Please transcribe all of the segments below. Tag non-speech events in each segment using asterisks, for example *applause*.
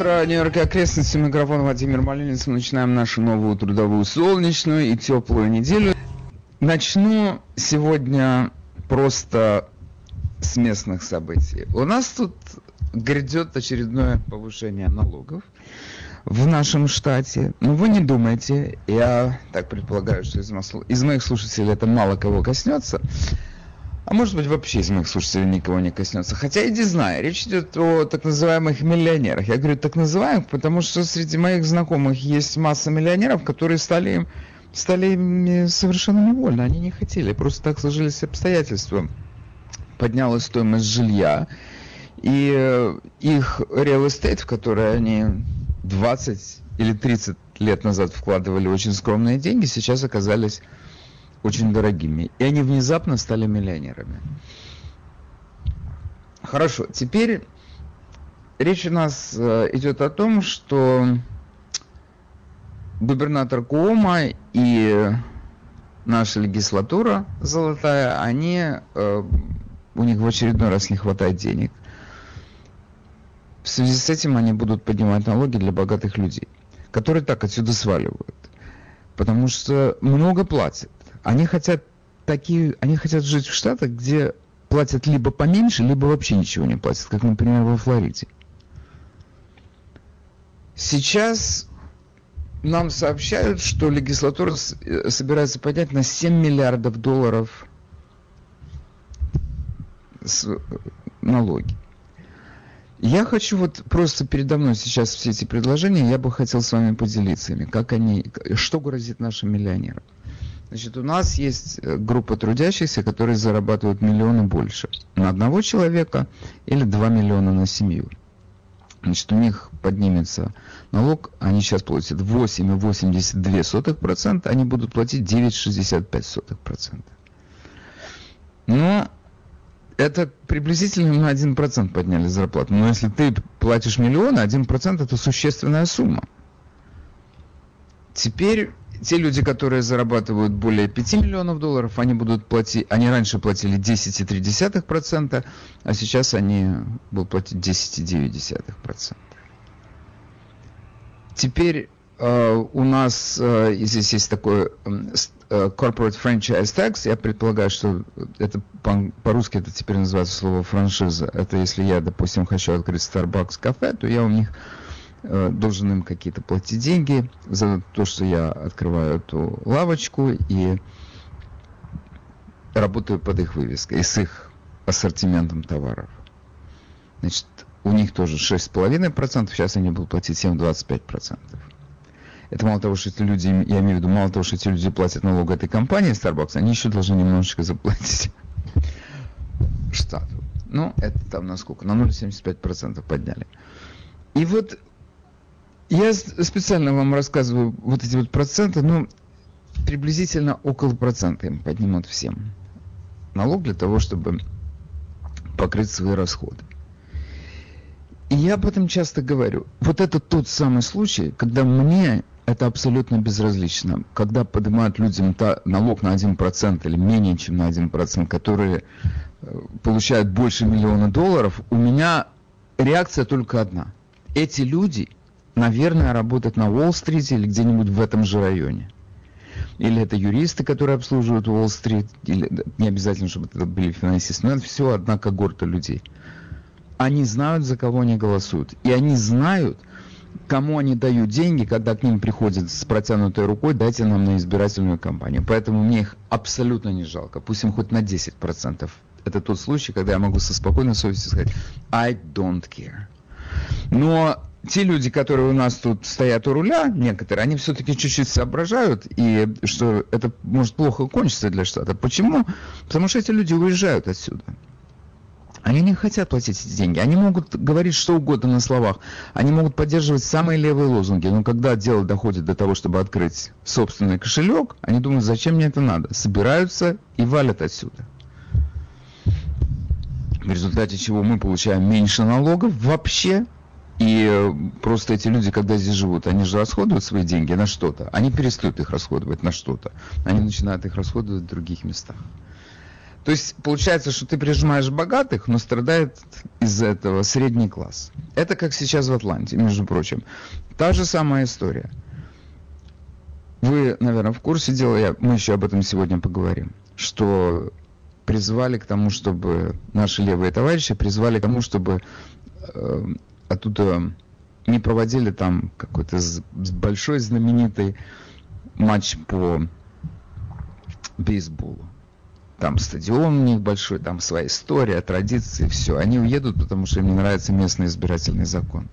утро, Нью-Йорк и окрестности. Микрофон Владимир Малинец. Мы начинаем нашу новую трудовую солнечную и теплую неделю. Начну сегодня просто с местных событий. У нас тут грядет очередное повышение налогов в нашем штате. Но вы не думайте, я так предполагаю, что из моих слушателей это мало кого коснется. А может быть вообще из моих слушателей никого не коснется. Хотя иди знай, речь идет о так называемых миллионерах. Я говорю так называемых, потому что среди моих знакомых есть масса миллионеров, которые стали, стали ими совершенно невольно. Они не хотели, просто так сложились обстоятельства. Поднялась стоимость жилья, и э, их real estate, в который они 20 или 30 лет назад вкладывали очень скромные деньги, сейчас оказались очень дорогими. И они внезапно стали миллионерами. Хорошо, теперь речь у нас э, идет о том, что губернатор Куома и наша легислатура золотая, они, э, у них в очередной раз не хватает денег. В связи с этим они будут поднимать налоги для богатых людей, которые так отсюда сваливают. Потому что много платят. Они хотят такие, они хотят жить в штатах, где платят либо поменьше, либо вообще ничего не платят, как, например, во Флориде. Сейчас нам сообщают, что легислатура э, собирается поднять на 7 миллиардов долларов э, налоги. Я хочу вот просто передо мной сейчас все эти предложения, я бы хотел с вами поделиться ими, как они, что грозит нашим миллионерам. Значит, у нас есть э, группа трудящихся, которые зарабатывают миллионы больше на одного человека или 2 миллиона на семью. Значит, у них поднимется налог, они сейчас платят 8,82%, они будут платить 9,65%. Но это приблизительно на 1% подняли зарплату. Но если ты платишь миллион, 1% это существенная сумма. Теперь те люди, которые зарабатывают более 5 миллионов долларов, они будут платить, они раньше платили 10,3%, а сейчас они будут платить 10,9%. Теперь э, у нас э, здесь есть такой э, corporate franchise tax, я предполагаю, что это по-русски это теперь называется слово франшиза. Это если я, допустим, хочу открыть Starbucks кафе, то я у них должен им какие-то платить деньги за то, что я открываю эту лавочку и работаю под их вывеской и с их ассортиментом товаров. Значит, у них тоже 6,5%, сейчас они будут платить 7,25%. Это мало того, что эти люди, я имею в виду, мало того, что эти люди платят налог этой компании Starbucks, они еще должны немножечко заплатить штату. Ну, это там на сколько? На 0,75% подняли. И вот я специально вам рассказываю вот эти вот проценты, ну, приблизительно около процента им поднимут всем налог для того, чтобы покрыть свои расходы. И я об этом часто говорю. Вот это тот самый случай, когда мне это абсолютно безразлично. Когда поднимают людям налог на 1% или менее чем на 1%, которые э, получают больше миллиона долларов, у меня реакция только одна. Эти люди – наверное, работать на Уолл-стрите или где-нибудь в этом же районе. Или это юристы, которые обслуживают Уолл-стрит, или не обязательно, чтобы это были финансисты, но это все одна когорта людей. Они знают, за кого они голосуют. И они знают, кому они дают деньги, когда к ним приходят с протянутой рукой, дайте нам на избирательную кампанию. Поэтому мне их абсолютно не жалко. Пусть им хоть на 10%. Это тот случай, когда я могу со спокойной совестью сказать I don't care. Но те люди, которые у нас тут стоят у руля, некоторые, они все-таки чуть-чуть соображают, и что это может плохо кончиться для штата. Почему? Потому что эти люди уезжают отсюда. Они не хотят платить эти деньги. Они могут говорить что угодно на словах. Они могут поддерживать самые левые лозунги. Но когда дело доходит до того, чтобы открыть собственный кошелек, они думают, зачем мне это надо? Собираются и валят отсюда. В результате чего мы получаем меньше налогов вообще, и э, просто эти люди, когда здесь живут, они же расходуют свои деньги на что-то. Они перестают их расходовать на что-то. Они начинают их расходовать в других местах. То есть получается, что ты прижимаешь богатых, но страдает из-за этого средний класс. Это как сейчас в Атланте, между прочим. Та же самая история. Вы, наверное, в курсе дела, я, мы еще об этом сегодня поговорим, что призвали к тому, чтобы наши левые товарищи призвали к тому, чтобы э, оттуда не проводили там какой-то большой знаменитый матч по бейсболу. Там стадион у них большой, там своя история, традиции, все. Они уедут, потому что им не нравится местный избирательный закон.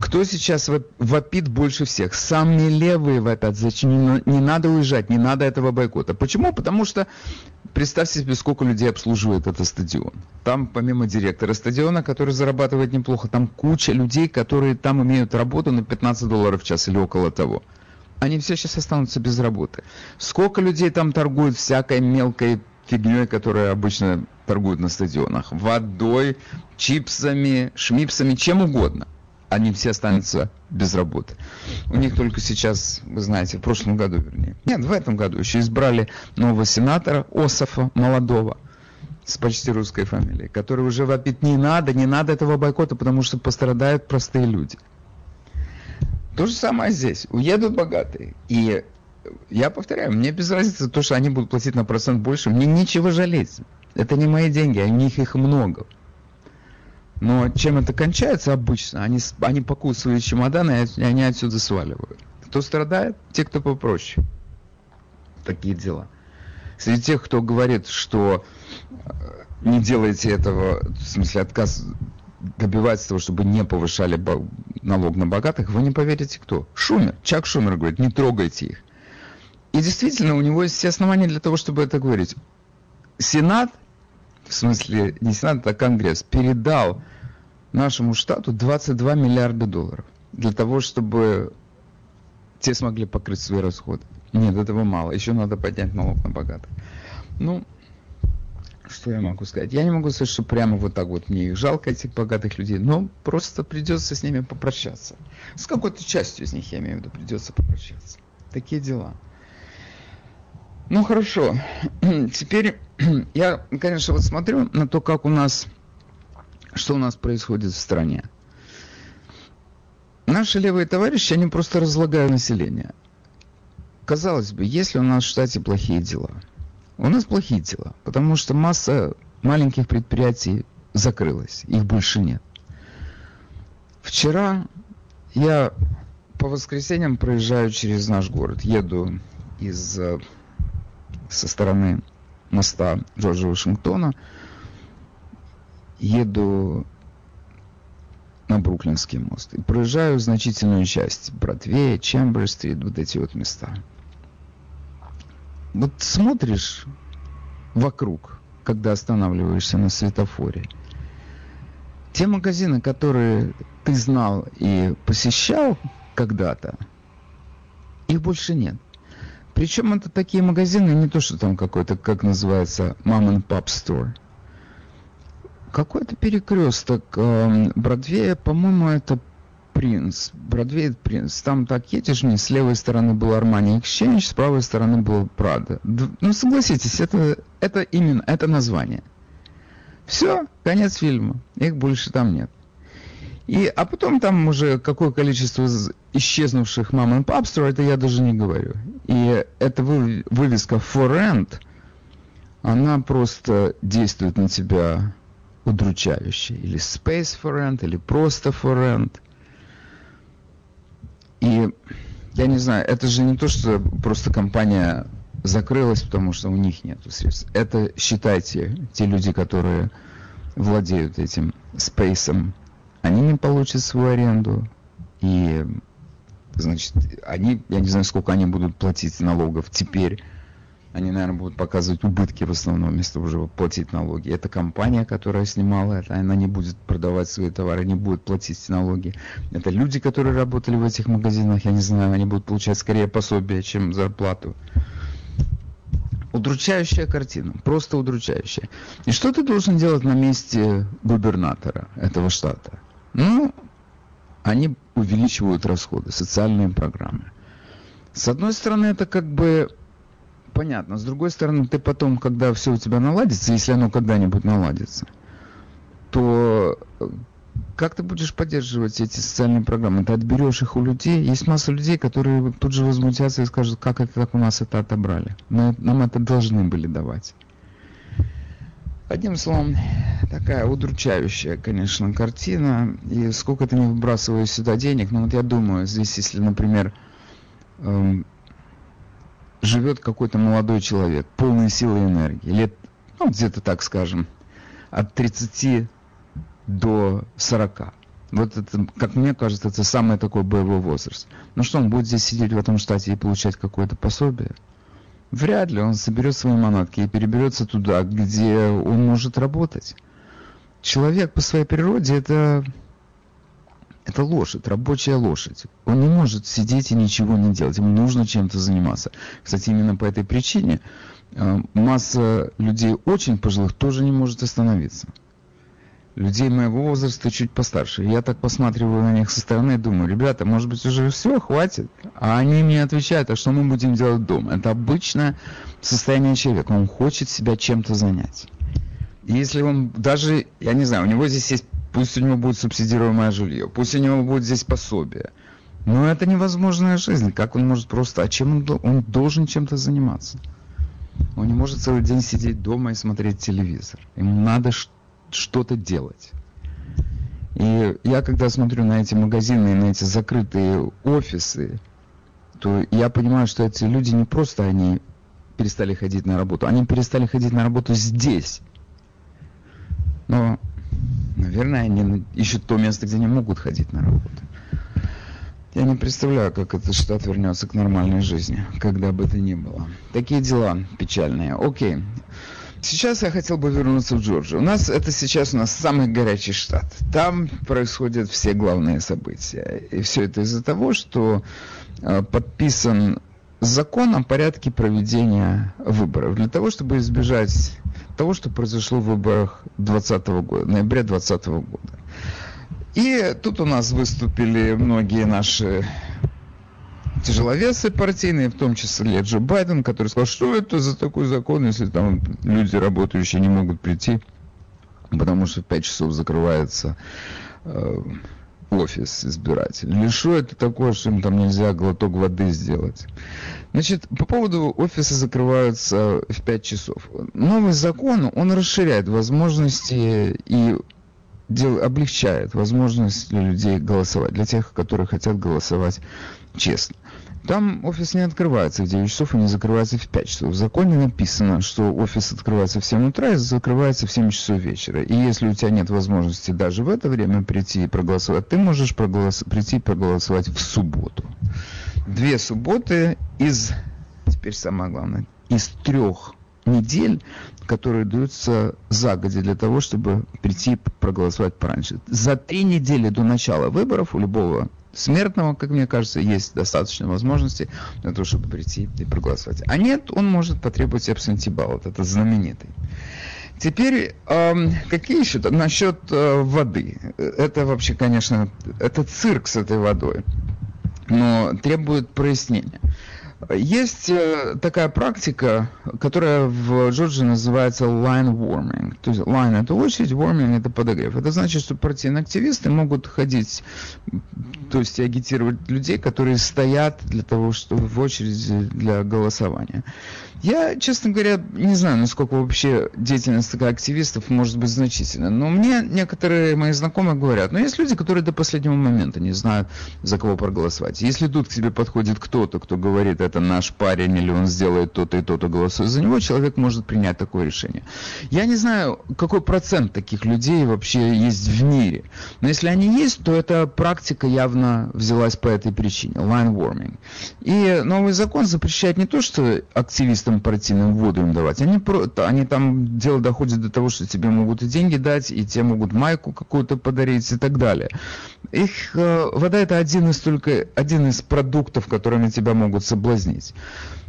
Кто сейчас вопит больше всех? Сами левые вопят. Зачем? Не, не надо уезжать, не надо этого бойкота. Почему? Потому что представьте себе, сколько людей обслуживает этот стадион. Там, помимо директора стадиона, который зарабатывает неплохо, там куча людей, которые там имеют работу на 15 долларов в час или около того. Они все сейчас останутся без работы. Сколько людей там торгуют всякой мелкой фигней, которая обычно торгуют на стадионах. Водой, чипсами, шмипсами, чем угодно они все останутся без работы. У них только сейчас, вы знаете, в прошлом году, вернее, нет, в этом году еще избрали нового сенатора Ософа, молодого, с почти русской фамилией, который уже вопит, не надо, не надо этого бойкота, потому что пострадают простые люди. То же самое здесь. Уедут богатые. И я повторяю, мне без разницы то, что они будут платить на процент больше, мне нечего жалеть. Это не мои деньги, а у них их много. Но чем это кончается обычно? Они, они пакуют свои чемоданы, и они отсюда сваливают. Кто страдает? Те, кто попроще. Такие дела. Среди тех, кто говорит, что э, не делайте этого, в смысле отказ добивается того, чтобы не повышали налог на богатых, вы не поверите кто? Шумер. Чак Шумер говорит, не трогайте их. И действительно, у него есть все основания для того, чтобы это говорить. Сенат в смысле не Сенат, а Конгресс, передал нашему штату 22 миллиарда долларов для того, чтобы те смогли покрыть свои расходы. Нет, этого мало. Еще надо поднять налог на богатых. Ну, что я могу сказать? Я не могу сказать, что прямо вот так вот мне их жалко, этих богатых людей, но просто придется с ними попрощаться. С какой-то частью из них, я имею в виду, придется попрощаться. Такие дела. Ну хорошо. *clears throat* Теперь *clears throat* я, конечно, вот смотрю на то, как у нас, что у нас происходит в стране. Наши левые товарищи, они просто разлагают население. Казалось бы, если у нас в штате плохие дела, у нас плохие дела, потому что масса маленьких предприятий закрылась, их больше нет. Вчера я по воскресеньям проезжаю через наш город, еду из э, со стороны моста Джорджа Вашингтона, еду на Бруклинский мост и проезжаю значительную часть Бродвея, Чембер-стрит, вот эти вот места. Вот смотришь вокруг, когда останавливаешься на светофоре, те магазины, которые ты знал и посещал когда-то, их больше нет. Причем это такие магазины, не то, что там какой-то, как называется, mom and pop store. Какой-то перекресток э, Бродвея, по-моему, это Принц. Бродвей Принц. Там так едешь мне, с левой стороны был Армани Exchange, с правой стороны был Прада. Ну, согласитесь, это, это именно, это название. Все, конец фильма. Их больше там нет. И, а потом там уже какое количество исчезнувших мам и пап это я даже не говорю. И эта вывеска for rent, она просто действует на тебя удручающе. Или space for rent, или просто for rent. И я не знаю, это же не то, что просто компания закрылась, потому что у них нет средств. Это, считайте, те люди, которые владеют этим спейсом, они не получат свою аренду, и, значит, они, я не знаю, сколько они будут платить налогов теперь, они, наверное, будут показывать убытки в основном, вместо чтобы платить налоги. Это компания, которая снимала это, она не будет продавать свои товары, не будет платить налоги. Это люди, которые работали в этих магазинах, я не знаю, они будут получать скорее пособие, чем зарплату. Удручающая картина, просто удручающая. И что ты должен делать на месте губернатора этого штата? Ну, они увеличивают расходы, социальные программы. С одной стороны, это как бы понятно. С другой стороны, ты потом, когда все у тебя наладится, если оно когда-нибудь наладится, то э, как ты будешь поддерживать эти социальные программы? Ты отберешь их у людей. Есть масса людей, которые тут же возмутятся и скажут, как это так у нас это отобрали. Мы, нам это должны были давать. Одним словом, такая удручающая, конечно, картина. И сколько ты не выбрасываешь сюда денег, ну вот я думаю, здесь, если, например, эм, живет какой-то молодой человек, полный силы и энергии, лет, ну, где-то так скажем, от 30 до 40. Вот это, как мне кажется, это самый такой боевой возраст. Ну что, он будет здесь сидеть в этом штате и получать какое-то пособие? Вряд ли он соберет свои манатки и переберется туда, где он может работать. Человек по своей природе это, это лошадь, рабочая лошадь. Он не может сидеть и ничего не делать. Ему нужно чем-то заниматься. Кстати, именно по этой причине э, масса людей очень пожилых тоже не может остановиться людей моего возраста чуть постарше. Я так посматриваю на них со стороны и думаю, ребята, может быть уже все, хватит. А они мне отвечают, а что мы будем делать дома? Это обычное состояние человека. Он хочет себя чем-то занять. И если он даже, я не знаю, у него здесь есть, пусть у него будет субсидируемое жилье, пусть у него будет здесь пособие. Но это невозможная жизнь. Как он может просто, а чем он, он должен чем-то заниматься? Он не может целый день сидеть дома и смотреть телевизор. Ему надо что что-то делать. И я когда смотрю на эти магазины, на эти закрытые офисы, то я понимаю, что эти люди не просто они перестали ходить на работу, они перестали ходить на работу здесь. Но, наверное, они ищут то место, где они могут ходить на работу. Я не представляю, как этот штат вернется к нормальной жизни, когда бы это ни было. Такие дела печальные. Окей. Сейчас я хотел бы вернуться в Джорджию. У нас это сейчас у нас самый горячий штат. Там происходят все главные события. И все это из-за того, что э, подписан закон о порядке проведения выборов. Для того, чтобы избежать того, что произошло в выборах 2020 года, ноября 2020 года. И тут у нас выступили многие наши тяжеловесы партийные, в том числе Джо Байден, который сказал, что это за такой закон, если там люди работающие не могут прийти, потому что в 5 часов закрывается э, офис избирателей. Или что это такое, что им там нельзя глоток воды сделать? Значит, по поводу офиса закрываются в 5 часов. Новый закон, он расширяет возможности и дел, облегчает возможность для людей голосовать, для тех, которые хотят голосовать честно. Там офис не открывается в 9 часов и не закрывается в 5 часов. В законе написано, что офис открывается в 7 утра и закрывается в 7 часов вечера. И если у тебя нет возможности даже в это время прийти и проголосовать, ты можешь проголос... прийти и проголосовать в субботу. Две субботы из, теперь самое главное, из трех недель, которые даются загоди для того, чтобы прийти проголосовать пораньше. За три недели до начала выборов у любого смертного, как мне кажется, есть достаточно возможностей для того, чтобы прийти и проголосовать. А нет, он может потребовать абсентий баллот, это знаменитый. Теперь, э, какие еще? Насчет э, воды. Это вообще, конечно, это цирк с этой водой, но требует прояснения. Есть э, такая практика, которая в Джорджии называется line warming. То есть line это очередь, warming это подогрев. Это значит, что партийные активисты могут ходить, то есть агитировать людей, которые стоят для того, чтобы в очереди для голосования. Я, честно говоря, не знаю, насколько вообще деятельность такая активистов может быть значительна. Но мне некоторые мои знакомые говорят, но есть люди, которые до последнего момента не знают, за кого проголосовать. Если тут к тебе подходит кто-то, кто говорит, это наш парень, или он сделает то-то и то-то, голосует за него, человек может принять такое решение. Я не знаю, какой процент таких людей вообще есть в мире. Но если они есть, то эта практика явно взялась по этой причине. Line warming. И новый закон запрещает не то, что активисты активистам партийным воду им давать. Они, про, они там, дело доходит до того, что тебе могут и деньги дать, и тебе могут майку какую-то подарить и так далее. Их э, вода это один из только один из продуктов, которыми тебя могут соблазнить.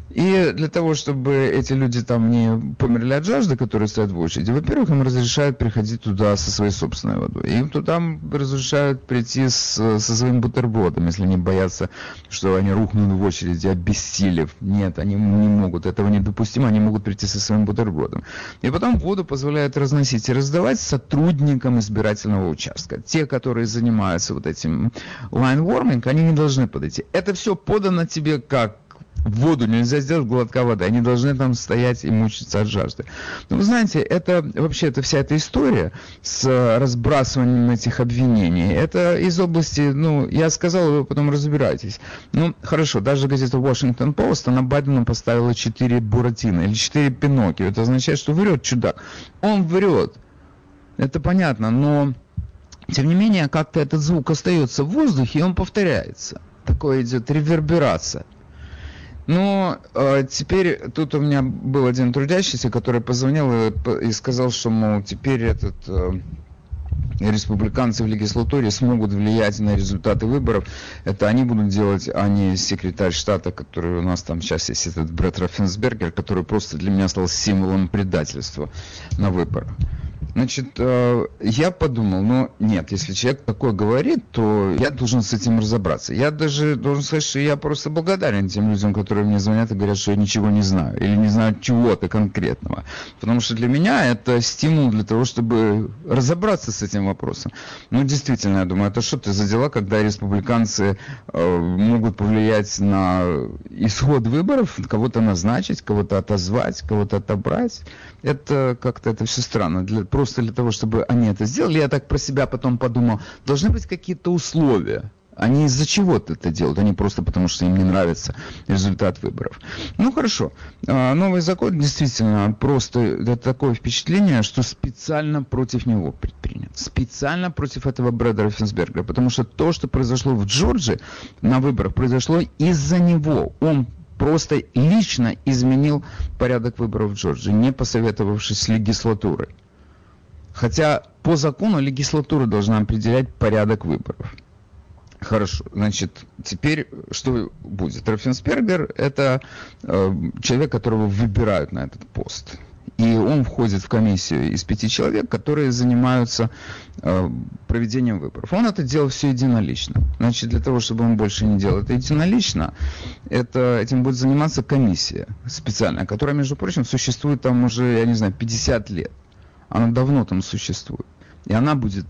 И для того, чтобы эти люди там не померли от жажды, которые стоят в очереди, во-первых, им разрешают приходить туда со своей собственной водой. Им туда разрешают прийти с, со своим бутербродом, если они боятся, что они рухнут в очереди, обессилев. Нет, они не могут, этого недопустимо, они могут прийти со своим бутербродом. И потом воду позволяют разносить и раздавать сотрудникам избирательного участка. Те, которые занимаются вот этим warming, они не должны подойти. Это все подано тебе как воду нельзя сделать воды. Они должны там стоять и мучиться от жажды. Но вы знаете, это вообще это вся эта история с разбрасыванием этих обвинений. Это из области, ну, я сказал, вы потом разбираетесь. Ну, хорошо, даже газета Washington Post, она Байдену поставила 4 Буратино или 4 Пиноккио. Это означает, что врет чудак. Он врет. Это понятно, но тем не менее, как-то этот звук остается в воздухе, и он повторяется. Такое идет реверберация. Ну, э, теперь тут у меня был один трудящийся, который позвонил и, и сказал, что, мол, теперь этот э, республиканцы в легислатуре смогут влиять на результаты выборов. Это они будут делать, а не секретарь штата, который у нас там сейчас есть, этот Брэд Раффенсбергер, который просто для меня стал символом предательства на выборах. Значит, э, я подумал, ну нет, если человек такое говорит, то я должен с этим разобраться. Я даже должен сказать, что я просто благодарен тем людям, которые мне звонят и говорят, что я ничего не знаю, или не знаю чего-то конкретного. Потому что для меня это стимул для того, чтобы разобраться с этим вопросом. Ну, действительно, я думаю, это что ты за дела, когда республиканцы э, могут повлиять на исход выборов, кого-то назначить, кого-то отозвать, кого-то отобрать. Это как-то это все странно. Для, просто для того, чтобы они это сделали, я так про себя потом подумал, должны быть какие-то условия. Они из-за чего-то это делают, они просто потому, что им не нравится результат выборов. Ну хорошо, а, новый закон действительно просто это такое впечатление, что специально против него предпринят. Специально против этого Брэда Раффенсбергера, потому что то, что произошло в Джорджии на выборах, произошло из-за него. Он просто лично изменил порядок выборов в Джорджии, не посоветовавшись с легислатурой. Хотя по закону легислатура должна определять порядок выборов. Хорошо, значит, теперь что будет? Раффенспергер – это э, человек, которого выбирают на этот пост. И он входит в комиссию из пяти человек, которые занимаются э, проведением выборов. Он это делал все единолично. Значит, для того, чтобы он больше не делал это единолично, это, этим будет заниматься комиссия специальная, которая, между прочим, существует там уже, я не знаю, 50 лет. Она давно там существует. И она будет,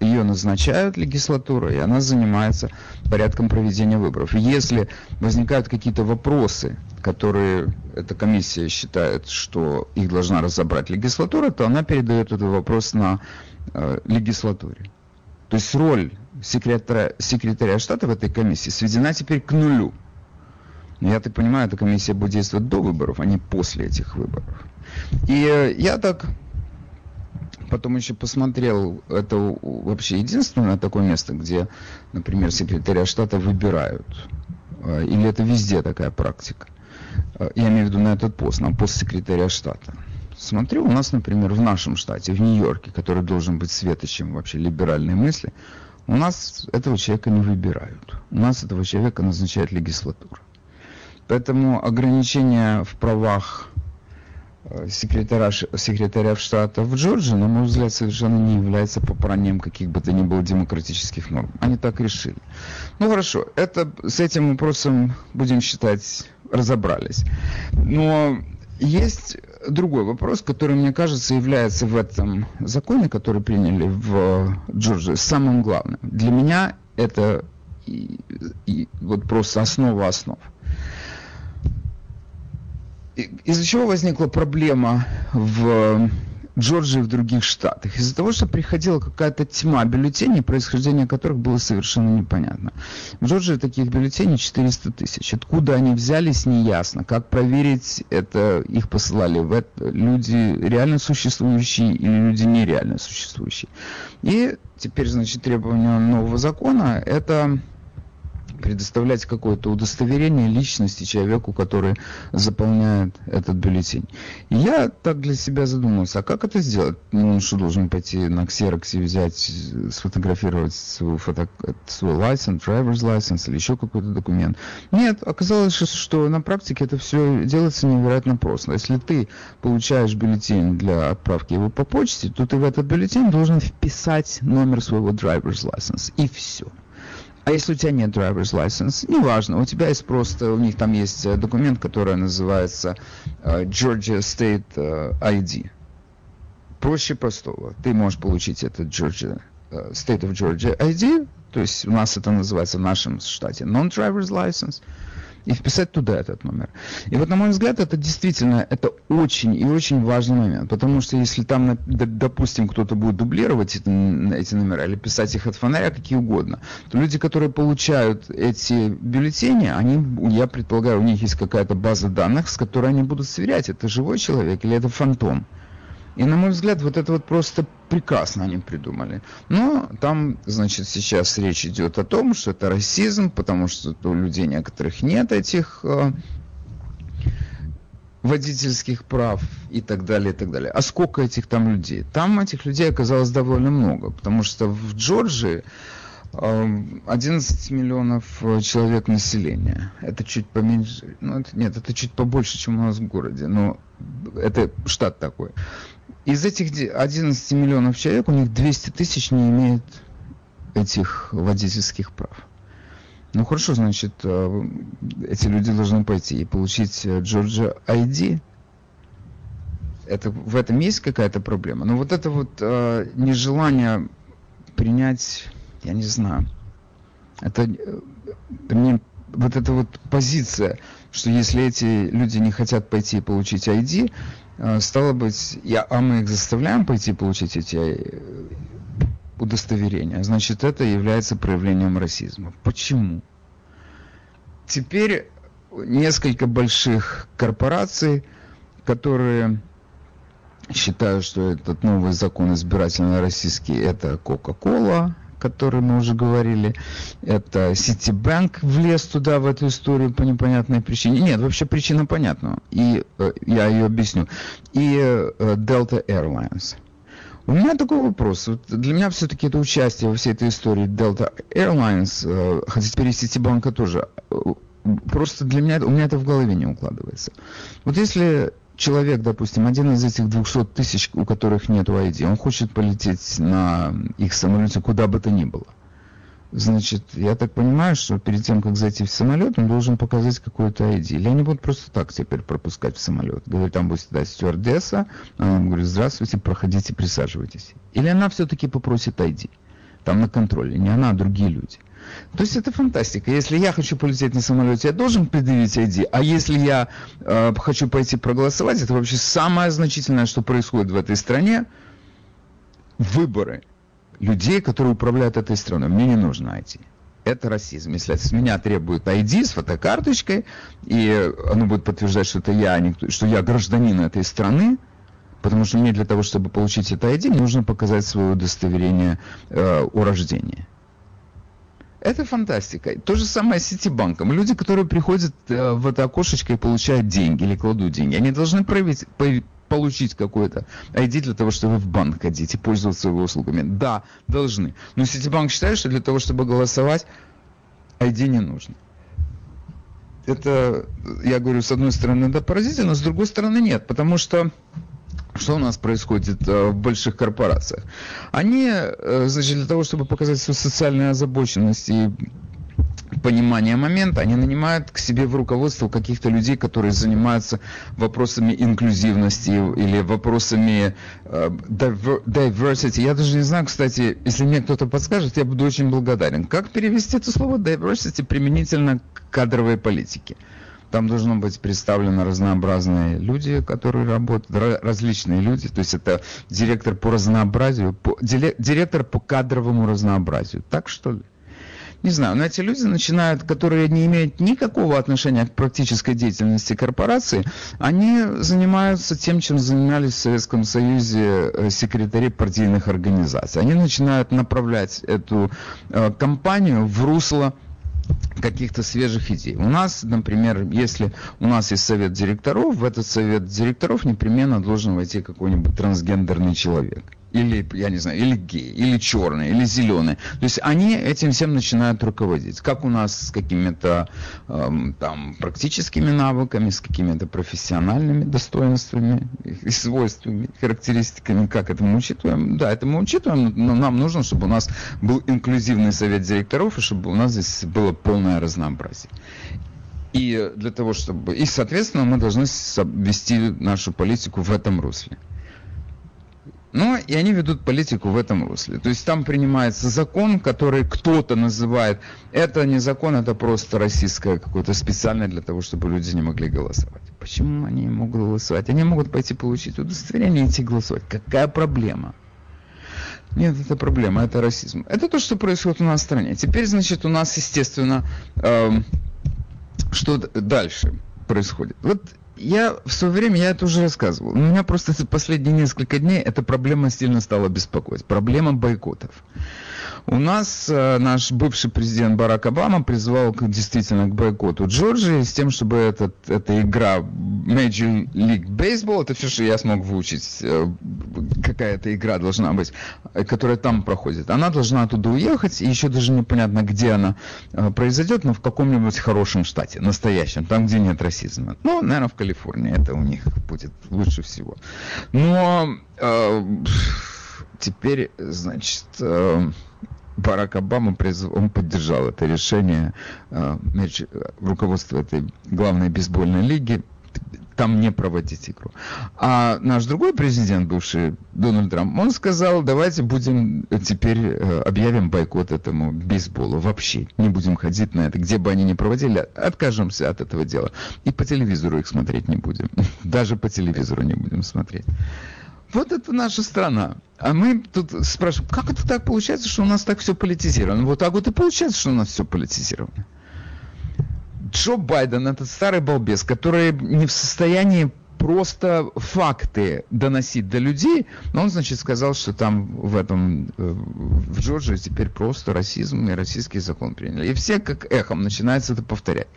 ее назначают легислатура, и она занимается порядком проведения выборов. И если возникают какие-то вопросы, которые эта комиссия считает, что их должна разобрать легислатура, то она передает этот вопрос на э, легислатуре. То есть роль секретаря, секретаря штата в этой комиссии сведена теперь к нулю. Я так понимаю, эта комиссия будет действовать до выборов, а не после этих выборов. И э, я так потом еще посмотрел, это вообще единственное такое место, где, например, секретаря штата выбирают. А, или это везде такая практика? А, я имею в виду на этот пост, на пост секретаря штата. Смотрю, у нас, например, в нашем штате, в Нью-Йорке, который должен быть светочем вообще либеральной мысли, у нас этого человека не выбирают. У нас этого человека назначает легислатура. Поэтому ограничения в правах секретаря, секретаря в Штатах в Джорджии, на мой взгляд, совершенно не является попранием каких бы то ни было демократических норм. Они так решили. Ну хорошо, это, с этим вопросом, будем считать, разобрались. Но есть другой вопрос, который, мне кажется, является в этом законе, который приняли в Джорджии, самым главным. Для меня это и, и вот просто основа основ из-за чего возникла проблема в Джорджии и в других штатах? Из-за того, что приходила какая-то тьма бюллетеней, происхождение которых было совершенно непонятно. В Джорджии таких бюллетеней 400 тысяч. Откуда они взялись, неясно. Как проверить, это их посылали в это люди реально существующие или люди нереально существующие. И теперь, значит, требование нового закона – это предоставлять какое-то удостоверение личности человеку, который заполняет этот бюллетень. И я так для себя задумался, а как это сделать? Ну, что должен пойти на Xerox и взять, сфотографировать свой, фото, свой license, driver's license или еще какой-то документ? Нет, оказалось, что на практике это все делается невероятно просто. Если ты получаешь бюллетень для отправки его по почте, то ты в этот бюллетень должен вписать номер своего driver's license. И все. А если у тебя нет driver's license, неважно, у тебя есть просто, у них там есть э, документ, который называется uh, Georgia State uh, ID. Проще простого. Ты можешь получить этот Georgia, uh, State of Georgia ID, то есть у нас это называется в нашем штате non-driver's license и вписать туда этот номер. И вот, на мой взгляд, это действительно, это очень и очень важный момент, потому что если там, допустим, кто-то будет дублировать эти, эти номера или писать их от фонаря, какие угодно, то люди, которые получают эти бюллетени, они, я предполагаю, у них есть какая-то база данных, с которой они будут сверять, это живой человек или это фантом. И, на мой взгляд, вот это вот просто прекрасно они придумали. Но там, значит, сейчас речь идет о том, что это расизм, потому что у людей некоторых нет этих э, водительских прав и так далее, и так далее. А сколько этих там людей? Там этих людей оказалось довольно много, потому что в Джорджии 11 э, миллионов э, человек населения. Это чуть поменьше, ну, это, нет, это чуть побольше, чем у нас в городе, но это штат такой. Из этих 11 миллионов человек у них 200 тысяч не имеют этих водительских прав. Ну хорошо, значит, э, эти люди должны пойти и получить Georgia ID. Это, в этом есть какая-то проблема. Но вот это вот э, нежелание принять, я не знаю, это, это мне вот эта вот позиция, что если эти люди не хотят пойти и получить ID, а, стало быть, я, а мы их заставляем пойти получить эти э, удостоверения, значит, это является проявлением расизма. Почему? Теперь несколько больших корпораций, которые считают, что этот новый закон избирательно российский, это Coca-Cola, который мы уже говорили. Это Citibank влез туда, в эту историю по непонятной причине. Нет, вообще причина понятна. И э, я ее объясню. И э, Delta Airlines. У меня такой вопрос. Вот для меня все-таки это участие во всей этой истории Delta Airlines, э, хотя теперь и Citibank тоже, просто для меня, у меня это в голове не укладывается. Вот если человек, допустим, один из этих 200 тысяч, у которых нет ID, он хочет полететь на их самолете куда бы то ни было. Значит, я так понимаю, что перед тем, как зайти в самолет, он должен показать какой-то ID. Или они будут просто так теперь пропускать в самолет. Говорит, там будет сидеть стюардесса, она говорит, здравствуйте, проходите, присаживайтесь. Или она все-таки попросит ID. Там на контроле. Не она, а другие люди. То есть это фантастика. Если я хочу полететь на самолете, я должен предъявить ID. А если я э, хочу пойти проголосовать, это вообще самое значительное, что происходит в этой стране. Выборы людей, которые управляют этой страной. Мне не нужно ID. Это расизм. Если с меня требуют ID с фотокарточкой, и оно будет подтверждать, что это я, а что я гражданин этой страны, потому что мне для того, чтобы получить это ID, нужно показать свое удостоверение э, о рождении. Это фантастика. То же самое с Ситибанком. Люди, которые приходят э, в это окошечко и получают деньги или кладут деньги, они должны проявить, получить какой-то ID для того, чтобы в банк ходить и пользоваться его услугами. Да, должны. Но Ситибанк считает, что для того, чтобы голосовать, ID не нужно. Это, я говорю, с одной стороны, это поразительно, с другой стороны, нет. Потому что что у нас происходит э, в больших корпорациях? Они, э, значит, для того, чтобы показать свою социальную озабоченность и понимание момента, они нанимают к себе в руководство каких-то людей, которые занимаются вопросами инклюзивности или вопросами э, diversity. Я даже не знаю, кстати, если мне кто-то подскажет, я буду очень благодарен. Как перевести это слово diversity применительно к кадровой политике? Там должно быть представлены разнообразные люди, которые работают, различные люди. То есть это директор по разнообразию, по, директор по кадровому разнообразию. Так что ли? Не знаю, но эти люди начинают, которые не имеют никакого отношения к практической деятельности корпорации, они занимаются тем, чем занимались в Советском Союзе э, секретари партийных организаций. Они начинают направлять эту э, компанию в русло каких-то свежих идей. У нас, например, если у нас есть совет директоров, в этот совет директоров непременно должен войти какой-нибудь трансгендерный человек или, я не знаю, или гей, или черный, или зеленый. То есть они этим всем начинают руководить. Как у нас с какими-то эм, там практическими навыками, с какими-то профессиональными достоинствами и свойствами, характеристиками, как это мы учитываем? Да, это мы учитываем, но нам нужно, чтобы у нас был инклюзивный совет директоров, и чтобы у нас здесь было полное разнообразие. И для того, чтобы... И, соответственно, мы должны вести нашу политику в этом русле. Но и они ведут политику в этом русле. То есть там принимается закон, который кто-то называет, это не закон, это просто российское какое-то специальное для того, чтобы люди не могли голосовать. Почему они не могут голосовать? Они могут пойти получить удостоверение и идти голосовать. Какая проблема? Нет, это проблема, это расизм. Это то, что происходит у нас в стране. Теперь, значит, у нас, естественно, э, что дальше происходит? Вот я в свое время, я это уже рассказывал, у меня просто последние несколько дней эта проблема сильно стала беспокоить. Проблема бойкотов. У нас э, наш бывший президент Барак Обама призвал к, действительно к бойкоту Джорджии с тем, чтобы этот, эта игра Major League Baseball, это все, что я смог выучить, э, какая то игра должна быть, э, которая там проходит, она должна оттуда уехать, и еще даже непонятно, где она произойдет, но в каком-нибудь хорошем штате, настоящем, там, где нет расизма. Ну, наверное, в Калифорнии это у них будет лучше всего. Но э, теперь, значит... Э, Барак Обама он поддержал это решение э, руководства этой главной бейсбольной лиги там не проводить игру. А наш другой президент, бывший Дональд Трамп, он сказал, давайте будем теперь э, объявим бойкот этому бейсболу вообще. Не будем ходить на это. Где бы они ни проводили, откажемся от этого дела. И по телевизору их смотреть не будем. *laughs* Даже по телевизору не будем смотреть. Вот это наша страна. А мы тут спрашиваем, как это так получается, что у нас так все политизировано? Вот так вот и получается, что у нас все политизировано. Джо Байден, этот старый балбес, который не в состоянии просто факты доносить до людей, но он, значит, сказал, что там в этом, э, в Джорджии теперь просто расизм и российский закон приняли. И все как эхом начинается это повторять.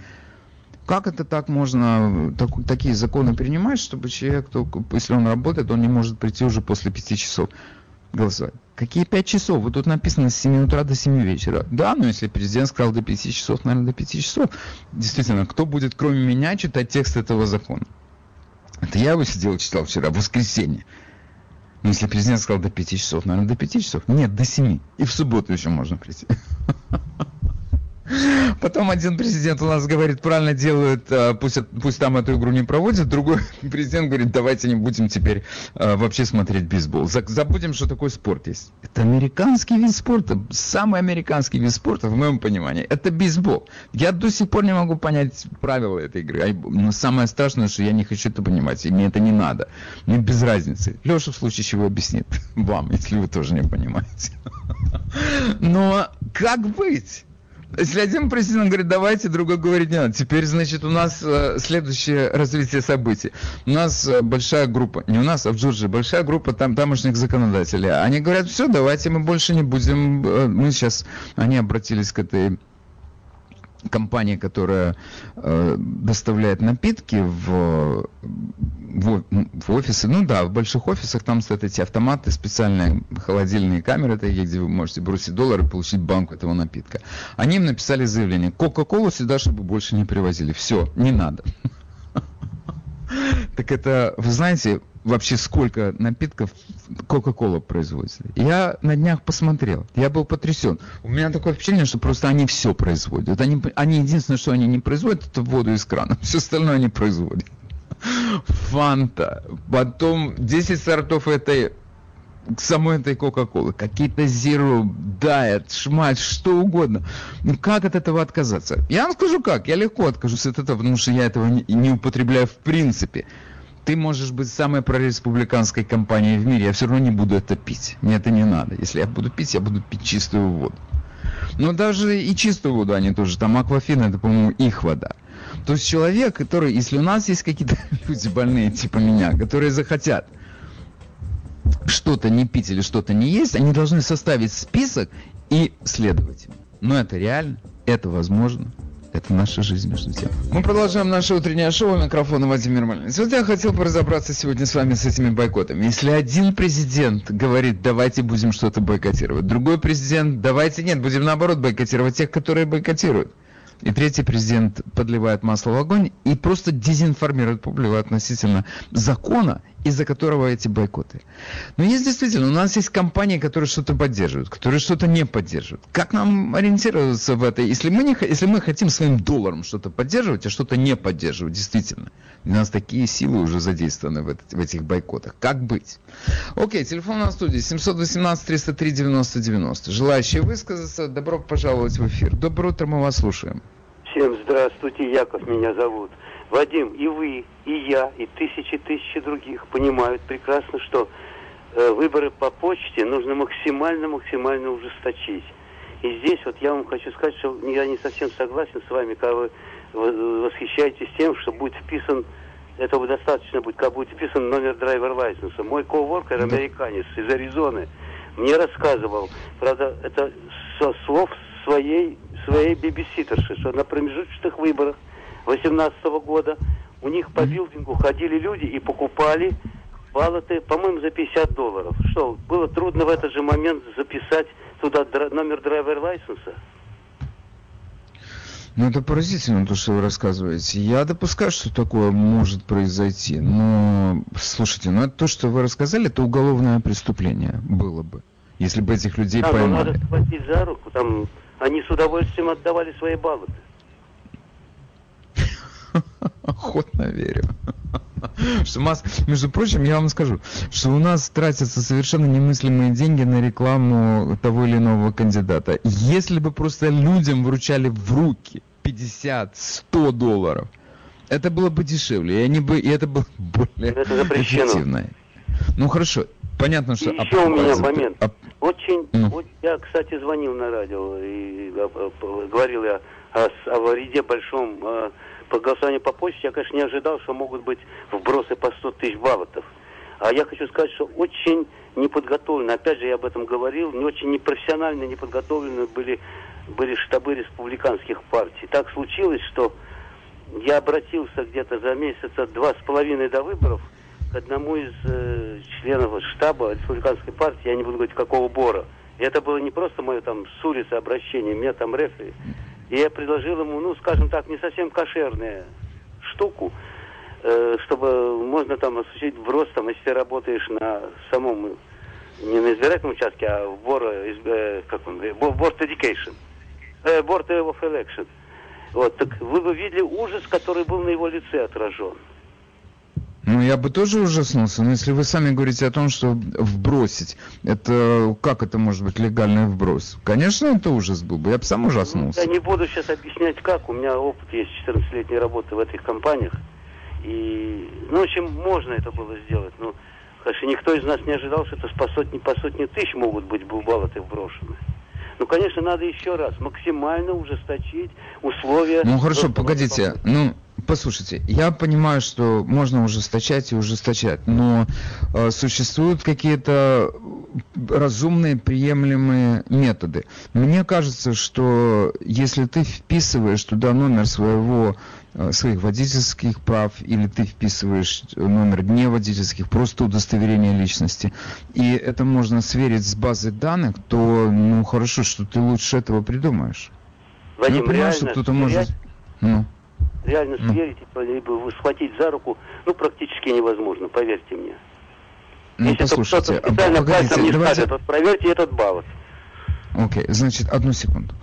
Как это так можно, так, такие законы принимать, чтобы человек, только, если он работает, он не может прийти уже после пяти часов голосовать? Какие пять часов? Вот тут написано с 7 утра до 7 вечера. Да, но если президент сказал до 5 часов, наверное, до 5 часов. Действительно, кто будет, кроме меня, читать текст этого закона? Это я его сидел читал вчера, в воскресенье. Но если президент сказал до 5 часов, наверное, до 5 часов. Нет, до 7. И в субботу еще можно прийти. *laughs* Потом один президент у нас говорит, правильно делают, а, пусть, пусть там эту игру не проводят. Другой *laughs* президент говорит, давайте не будем теперь а, вообще смотреть бейсбол. Забудем, что такой спорт есть. Это американский вид спорта. Самый американский вид спорта, в моем понимании, это бейсбол. Я до сих пор не могу понять правила этой игры. Но самое страшное, что я не хочу это понимать. И мне это не надо. Мне без разницы. Леша в случае чего объяснит *laughs* вам, если вы тоже не понимаете. *laughs* Но как быть? Если один президент говорит, давайте, другой говорит, нет. Теперь, значит, у нас э, следующее развитие событий. У нас э, большая группа, не у нас, а в Джорджии, большая группа там, тамошних законодателей. Они говорят, все, давайте мы больше не будем, э, мы сейчас, они обратились к этой компания, которая э, доставляет напитки в, в, в офисы, ну да, в больших офисах там стоят эти автоматы, специальные холодильные камеры, такие, где вы можете бросить доллар и получить банку этого напитка. Они им написали заявление, Кока-Колу сюда, чтобы больше не привозили. Все, не надо. *laughs* Так это, вы знаете, вообще сколько напитков Кока-Кола производится. Я на днях посмотрел, я был потрясен. У меня такое впечатление, что просто они все производят. Они, они единственное, что они не производят, это воду из крана. *laughs* Все остальное они производят. Фанта, потом 10 сортов этой самой этой Кока-Колы, какие-то Zero, Diet, Шмаль, что угодно. Ну как от этого отказаться? Я вам скажу как, я легко откажусь от этого, потому что я этого не, не употребляю в принципе ты можешь быть самой прореспубликанской компанией в мире, я все равно не буду это пить. Мне это не надо. Если я буду пить, я буду пить чистую воду. Но даже и чистую воду они тоже, там аквафин, это, по-моему, их вода. То есть человек, который, если у нас есть какие-то *laughs* люди больные, типа меня, которые захотят что-то не пить или что-то не есть, они должны составить список и следовать ему. Но это реально, это возможно. Это наша жизнь, между тем. Мы продолжаем наше утреннее шоу. Микрофон Владимир Мальный. Вот я хотел разобраться сегодня с вами с этими бойкотами. Если один президент говорит, давайте будем что-то бойкотировать, другой президент, давайте нет, будем наоборот бойкотировать тех, которые бойкотируют. И третий президент подливает масло в огонь и просто дезинформирует публику относительно закона, из-за которого эти бойкоты. Но есть действительно, у нас есть компании, которые что-то поддерживают, которые что-то не поддерживают. Как нам ориентироваться в это? Если мы, не, если мы хотим своим долларом что-то поддерживать, а что-то не поддерживать, действительно. У нас такие силы уже задействованы в, в этих бойкотах. Как быть? Окей, телефон на студии 718-303-90-90. Желающие высказаться, добро пожаловать в эфир. Доброе утро, мы вас слушаем. Всем здравствуйте, Яков меня зовут. Вадим, и вы, и я, и тысячи-тысячи других понимают прекрасно, что э, выборы по почте нужно максимально-максимально ужесточить. И здесь вот я вам хочу сказать, что я не совсем согласен с вами, когда вы восхищаетесь тем, что будет вписан, этого достаточно будет, когда будет вписан номер драйвер лайсенса. Мой коворкер, американец из Аризоны, мне рассказывал, правда, это со слов своей, своей бибиситерши, что на промежуточных выборах 2018 года у них по билдингу ходили люди и покупали баллоты, по-моему, за 50 долларов. Что, было трудно в этот же момент записать туда номер драйвер лайсенса? Ну, это поразительно, то, что вы рассказываете. Я допускаю, что такое может произойти. Но, слушайте, ну, это то, что вы рассказали, это уголовное преступление было бы, если бы этих людей да, поймали. надо схватить за руку. Там они с удовольствием отдавали свои баллоты. *laughs* Охотно верю. *laughs* Что масс... Между прочим, я вам скажу, что у нас тратятся совершенно немыслимые деньги на рекламу того или иного кандидата. Если бы просто людям вручали в руки 50-100 долларов, это было бы дешевле, и, они бы, и это было более это эффективно. Ну хорошо, понятно, что... Еще у меня момент. Очень, ну. вот я, кстати, звонил на радио и, и, и говорил я о, о вреде большом а, по голосованию по почте я, конечно, не ожидал, что могут быть вбросы по 100 тысяч баллотов. А я хочу сказать, что очень неподготовлены, опять же, я об этом говорил, не очень непрофессионально неподготовлены были, были штабы республиканских партий. Так случилось, что я обратился где-то за месяца два с половиной до выборов к одному из э, членов штаба республиканской партии, я не буду говорить, какого бора. И это было не просто мое там с улицы обращение, меня там рефери и я предложил ему, ну, скажем так, не совсем кошерную штуку, э, чтобы можно там осуществить вброс, там, если ты работаешь на самом, не на избирательном участке, а в Board, э, как он, Board Education, э, Board of Election. Вот, так вы бы видели ужас, который был на его лице отражен. Ну, я бы тоже ужаснулся, но если вы сами говорите о том, что вбросить, это как это может быть легальный вброс? Конечно, это ужас был бы, я бы сам ужаснулся. Я не буду сейчас объяснять как, у меня опыт есть 14-летней работы в этих компаниях. И, ну, в общем, можно это было сделать, но, конечно, никто из нас не ожидал, что это по сотни, по сотни тысяч могут быть баллоты вброшены. Ну, конечно, надо еще раз максимально ужесточить условия... Ну, хорошо, погодите, ну, послушайте, я понимаю, что можно ужесточать и ужесточать, но э, существуют какие-то разумные, приемлемые методы. Мне кажется, что если ты вписываешь туда номер своего э, своих водительских прав, или ты вписываешь номер не водительских, просто удостоверение личности, и это можно сверить с базой данных, то, ну, хорошо, что ты лучше этого придумаешь. Вадим, Я понимаю, что кто-то может... Ну реально сверить, либо схватить за руку, ну, практически невозможно, поверьте мне. Ну, Если послушайте, кто-то специально пальцем не давайте... скажет, вот проверьте этот баллот. Окей, okay, значит, одну секунду.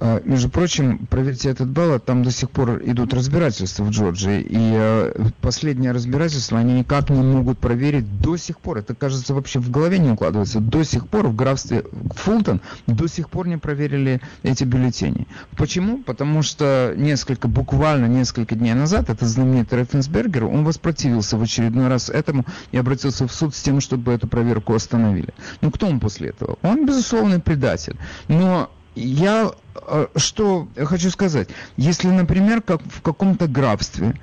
А, между прочим, проверьте этот баллот, там до сих пор идут разбирательства в Джорджии, и а, последнее разбирательство они никак не могут проверить до сих пор. Это, кажется, вообще в голове не укладывается. До сих пор в графстве Фултон до сих пор не проверили эти бюллетени. Почему? Потому что несколько, буквально несколько дней назад, этот знаменитый Рефенсбергер, он воспротивился в очередной раз этому и обратился в суд с тем, чтобы эту проверку остановили. Ну, кто он после этого? Он, безусловно, предатель. Но я э, что хочу сказать. Если, например, как в каком-то графстве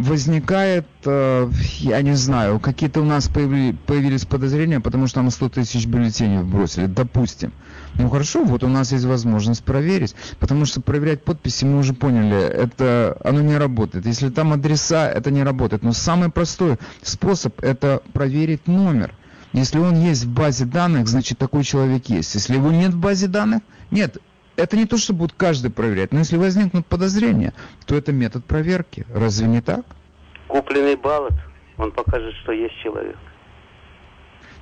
возникает, э, я не знаю, какие-то у нас появились, подозрения, потому что там 100 тысяч бюллетеней бросили, допустим. Ну хорошо, вот у нас есть возможность проверить, потому что проверять подписи мы уже поняли, это оно не работает. Если там адреса, это не работает. Но самый простой способ это проверить номер. Если он есть в базе данных, значит такой человек есть. Если его нет в базе данных, нет, это не то, что будет каждый проверять, но если возникнут подозрения, то это метод проверки. Разве не так? Купленный баллот, он покажет, что есть человек.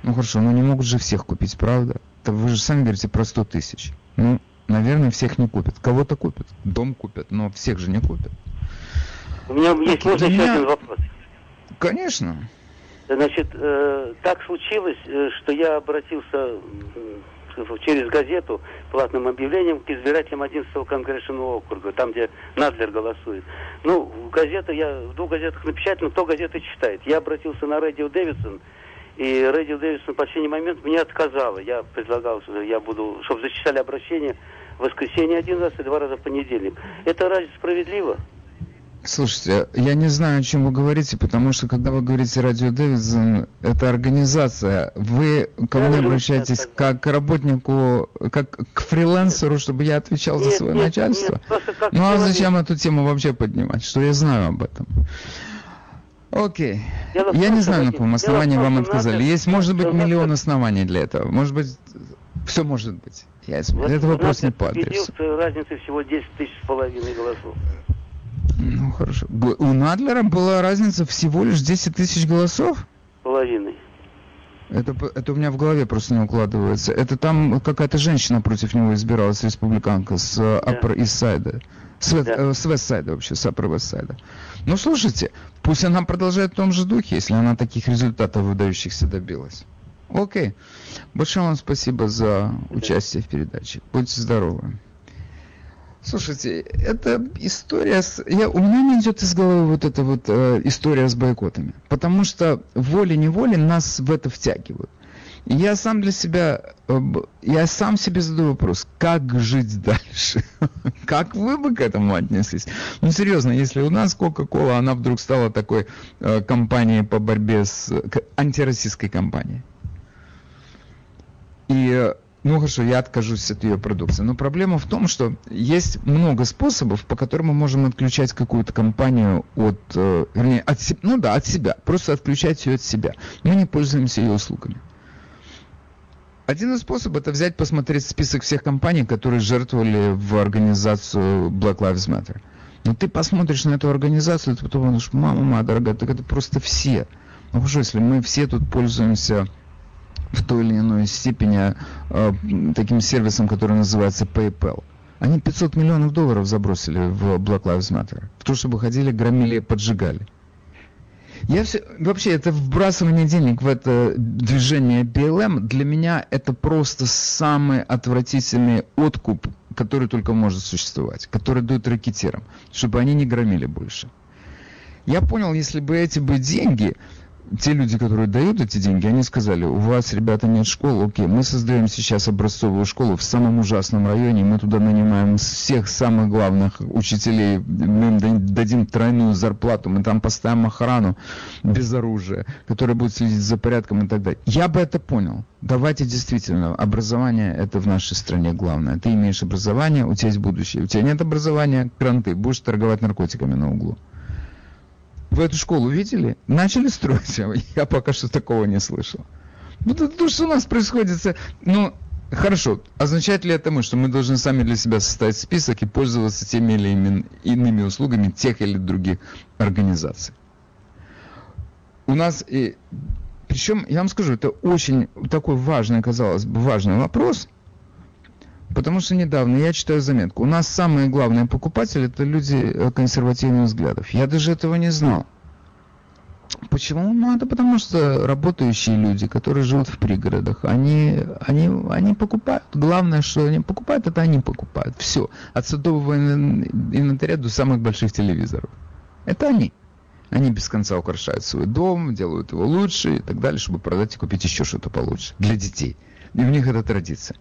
Ну хорошо, но не могут же всех купить, правда? Это вы же сами говорите про 100 тысяч. Ну, наверное, всех не купят. Кого-то купят, дом купят, но всех же не купят. У меня есть, можно еще меня... один вопрос? Конечно. Значит, э, так случилось, э, что я обратился через газету платным объявлением к избирателям 11-го конгрессионного округа, там, где Надлер голосует. Ну, газета, я в двух газетах напечатано, кто газеты читает. Я обратился на радио Дэвидсон, и радио Дэвидсон в последний момент мне отказала. Я предлагал, я буду, чтобы зачитали обращение в воскресенье один раз и два раза в понедельник. Это разве справедливо? Слушайте, я не знаю, о чем вы говорите, потому что когда вы говорите радио Дэвидсон, это организация. Вы ко мне обращаетесь как к работнику, как к фрилансеру, чтобы я отвечал нет, за свое нет, начальство. Нет, ну а зачем эту тему вообще поднимать? Что я знаю об этом? Окей. Дело я не знаю, на каком основании вам отказали. Есть, может быть, миллион оснований для этого. Может быть, все может быть. Я, вот это вопрос не по адресу. Разница всего 10 тысяч с половиной голосов. Ну, хорошо. У Надлера была разница всего лишь 10 тысяч голосов? Половиной. Это, это у меня в голове просто не укладывается. Это там какая-то женщина против него избиралась, республиканка, с да. Upper East Side. С, да. э, с вообще, с Upper West Side. Ну, слушайте, пусть она продолжает в том же духе, если она таких результатов выдающихся добилась. Окей. Большое вам спасибо за участие в передаче. Будьте здоровы. Слушайте, это история с... Я, у меня не идет из головы вот эта вот э, история с бойкотами. Потому что волей-неволей нас в это втягивают. Я сам для себя, э, я сам себе задаю вопрос, как жить *laughs* дальше? как вы бы к этому отнеслись? Ну, серьезно, если у нас Coca-Cola, она вдруг стала такой э, компанией по борьбе с... антироссийской компанией. И э, ну хорошо, я откажусь от ее продукции. Но проблема в том, что есть много способов, по которым мы можем отключать какую-то компанию от, э, вернее, от ну да, от себя, просто отключать ее от себя. Мы не пользуемся ее услугами. Один из способов это взять, посмотреть список всех компаний, которые жертвовали в организацию Black Lives Matter. Но ты посмотришь на эту организацию, ты потом думаешь, мама моя дорогая, так это просто все. Ну хорошо, если мы все тут пользуемся в той или иной степени э, таким сервисом, который называется PayPal. Они 500 миллионов долларов забросили в Black Lives Matter. В то, чтобы ходили, громили, поджигали. Я все, вообще, это вбрасывание денег в это движение BLM, для меня это просто самый отвратительный откуп, который только может существовать, который дают ракетирам, чтобы они не громили больше. Я понял, если бы эти бы деньги те люди, которые дают эти деньги, они сказали, у вас, ребята, нет школ, окей, мы создаем сейчас образцовую школу в самом ужасном районе, мы туда нанимаем всех самых главных учителей, мы им дадим тройную зарплату, мы там поставим охрану без оружия, которая будет следить за порядком и так далее. Я бы это понял. Давайте действительно, образование это в нашей стране главное. Ты имеешь образование, у тебя есть будущее. У тебя нет образования, кранты, будешь торговать наркотиками на углу. Вы эту школу видели? Начали строить? Я пока что такого не слышал. Ну, то, то что у нас происходит, ну, хорошо, означает ли это мы, что мы должны сами для себя составить список и пользоваться теми или иными услугами тех или других организаций? У нас, и, причем, я вам скажу, это очень такой важный, казалось бы, важный вопрос – Потому что недавно я читаю заметку. У нас самые главные покупатели это люди э, консервативных взглядов. Я даже этого не знал. Почему? Ну, это потому что работающие люди, которые живут в пригородах, они, они, они покупают. Главное, что они покупают, это они покупают. Все. От садового инвентаря до самых больших телевизоров. Это они. Они без конца украшают свой дом, делают его лучше и так далее, чтобы продать и купить еще что-то получше для детей. И у них это традиция.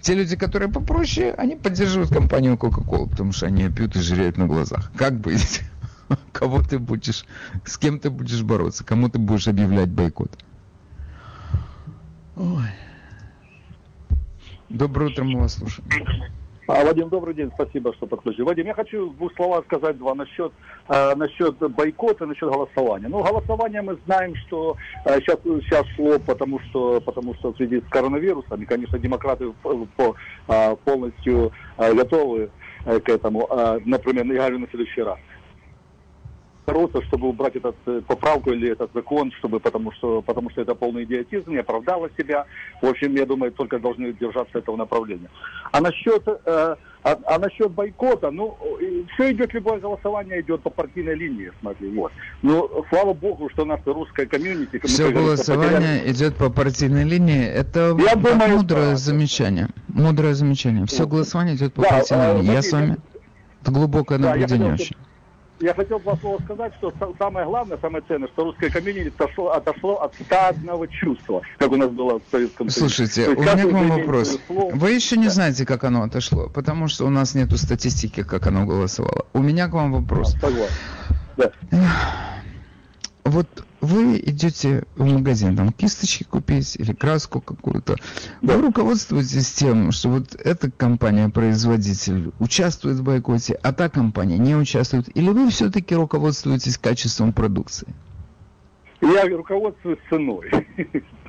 Те люди, которые попроще, они поддерживают компанию Coca-Cola, потому что они пьют и жиреют на глазах. Как быть? *laughs* кого ты будешь, с кем ты будешь бороться, кому ты будешь объявлять бойкот. Ой. Доброе утро, мы вас слушаем. А, Вадим, добрый день, спасибо, что подключили. Вадим, я хочу в двух словах сказать два насчет, э, насчет бойкота, насчет голосования. Ну, голосование мы знаем, что э, сейчас, сейчас шло, потому что, потому что в связи с коронавирусом, и, конечно, демократы по, по, э, полностью э, готовы э, к этому. Э, например, я говорю на следующий раз бороться, чтобы убрать этот э, поправку или этот закон, чтобы, потому что, потому что это полный идиотизм, не оправдало себя. В общем, я думаю, только должны держаться этого направления. А насчет, э, а, а насчет бойкота, ну, все идет, любое голосование идет по партийной линии, смотри, вот. Ну, слава богу, что наша русская комьюнити... Все голосование потеряли... идет по партийной линии, это я думаю, мудрое да. замечание. Мудрое замечание. Все голосование идет по да, партийной а, линии. Я с вами... Это глубокое наблюдение да, очень я хотел два слова сказать, что самое главное, самое ценное, что русская комьюнити отошло, отошло от стадного чувства, как у нас было в Советском Союзе. Слушайте, у меня к вам вопрос. Слов... Вы еще не да. знаете, как оно отошло, потому что у нас нету статистики, как оно голосовало. У меня к вам вопрос. А, да. Вот вы идете в магазин, там кисточки купить или краску какую-то, да. вы руководствуетесь тем, что вот эта компания-производитель участвует в бойкоте, а та компания не участвует, или вы все-таки руководствуетесь качеством продукции? Я руководствуюсь ценой. *laughs*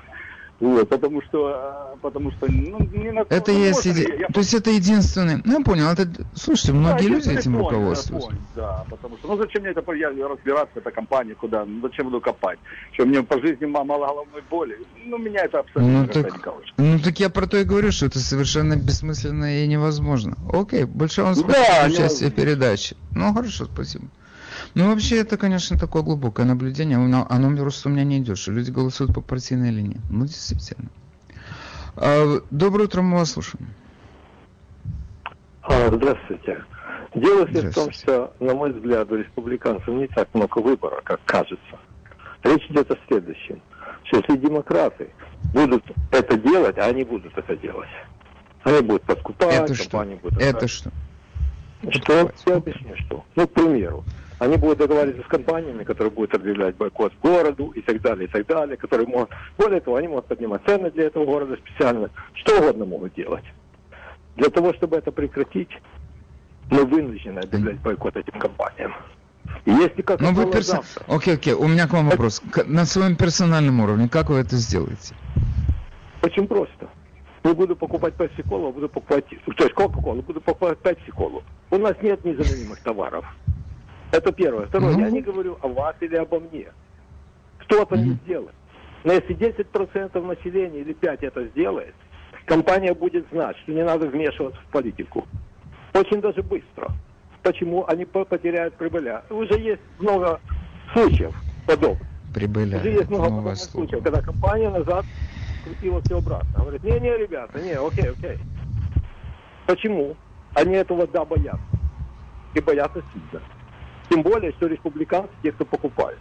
Вот, потому что, а, потому что, ну, не на Это есть, иде... я... то есть это единственный, ну, я понял, это, слушайте, многие да, люди этим point, руководствуются. Point, да, потому что, ну, зачем мне это, я разбираться, эта компания, куда, ну, зачем буду копать? Что, мне по жизни мало головной боли? Ну, меня это абсолютно ну, так, Ну, так я про то и говорю, что это совершенно бессмысленно и невозможно. Окей, большое вам спасибо да, за участие в передаче. Ну, хорошо, спасибо. Ну, вообще, это, конечно, такое глубокое наблюдение. Оно, оно просто у меня не идет, что люди голосуют по партийной линии. Ну, действительно. А, доброе утро, мы вас слушаем. А, здравствуйте. Дело в том, что, на мой взгляд, у республиканцев не так много выбора, как кажется. Речь идет о следующем. Что если демократы будут это делать, а они будут это делать, они будут подкупать, это что? будут... Это что? Что? Я объясню, что. Ну, к примеру, они будут договариваться с компаниями, которые будут объявлять бойкот городу и так далее, и так далее, которые могут... Более того, они могут поднимать цены для этого города специально. Что угодно могут делать. Для того, чтобы это прекратить, мы вынуждены объявлять бойкот этим компаниям. И если как ну, вы перс... завтра... Окей, окей, у меня к вам вопрос. На своем персональном уровне, как вы это сделаете? Очень просто. Не буду покупать пепси-колу, буду покупать... То есть кока-колу, буду покупать пепси-колу. У нас нет незаменимых товаров. Это первое. Второе, mm-hmm. я не говорю о вас или обо мне. Кто-то mm-hmm. не сделает. Но если 10% населения или 5% это сделает, компания будет знать, что не надо вмешиваться в политику. Очень даже быстро. Почему они потеряют прибыля? Уже есть много случаев подобных. Прибыля. Уже есть много подобных случаев, когда компания назад крутила все обратно. Говорит, не-не, ребята, не, окей, окей. Почему? Они этого да боятся. И боятся сильно. Тем более, что республиканцы те, кто покупает.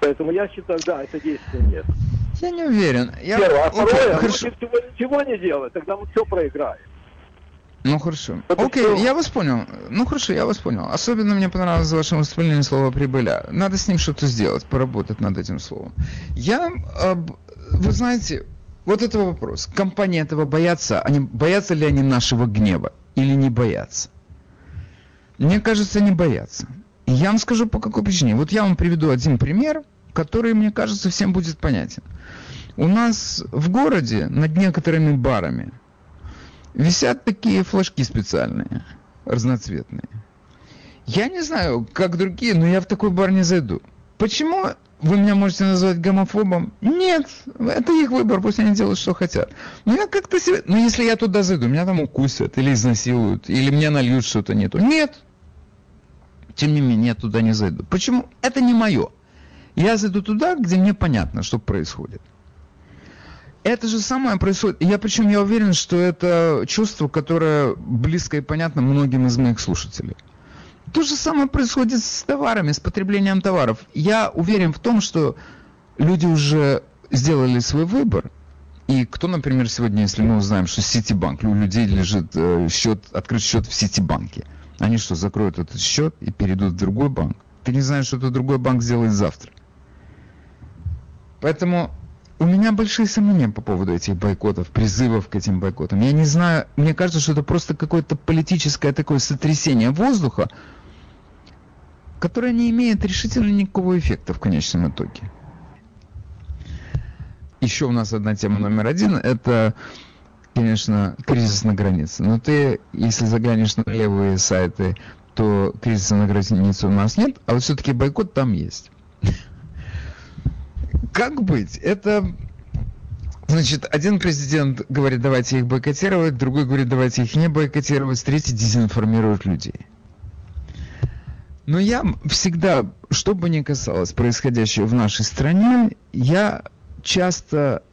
Поэтому я считаю, да, это действия нет. Я не уверен. Я... Первое. А второе, okay, хорошо. если всего ничего не делать, тогда мы все проиграем. Ну хорошо. Это Окей, все... я вас понял. Ну хорошо, я вас понял. Особенно мне понравилось в вашем выступлении слово прибыля. Надо с ним что-то сделать, поработать над этим словом. Я, вы знаете, вот это вопрос. Компании этого боятся. Они боятся ли они нашего гнева или не боятся? Мне кажется, не боятся. Я вам скажу по какой причине. Вот я вам приведу один пример, который, мне кажется, всем будет понятен. У нас в городе над некоторыми барами висят такие флажки специальные, разноцветные. Я не знаю, как другие, но я в такой бар не зайду. Почему вы меня можете назвать гомофобом? Нет, это их выбор, пусть они делают, что хотят. Но я как-то себе... Ну, если я туда зайду, меня там укусят или изнасилуют, или мне нальют что-то не то. Нет, тем не менее, я туда не зайду. Почему? Это не мое. Я зайду туда, где мне понятно, что происходит. Это же самое происходит. Я причем я уверен, что это чувство, которое близко и понятно многим из моих слушателей. То же самое происходит с товарами, с потреблением товаров. Я уверен в том, что люди уже сделали свой выбор. И кто, например, сегодня, если мы узнаем, что Ситибанк, у людей лежит э, счет, открыт счет в Ситибанке – они что, закроют этот счет и перейдут в другой банк? Ты не знаешь, что то другой банк сделает завтра. Поэтому у меня большие сомнения по поводу этих бойкотов, призывов к этим бойкотам. Я не знаю, мне кажется, что это просто какое-то политическое такое сотрясение воздуха, которое не имеет решительно никакого эффекта в конечном итоге. Еще у нас одна тема номер один, это, конечно, кризис на границе. Но ты, если заглянешь на левые сайты, то кризиса на границе у нас нет, а вот все-таки бойкот там есть. Как быть? Это Значит, один президент говорит, давайте их бойкотировать, другой говорит, давайте их не бойкотировать, третий дезинформирует людей. Но я всегда, что бы ни касалось происходящего в нашей стране, я часто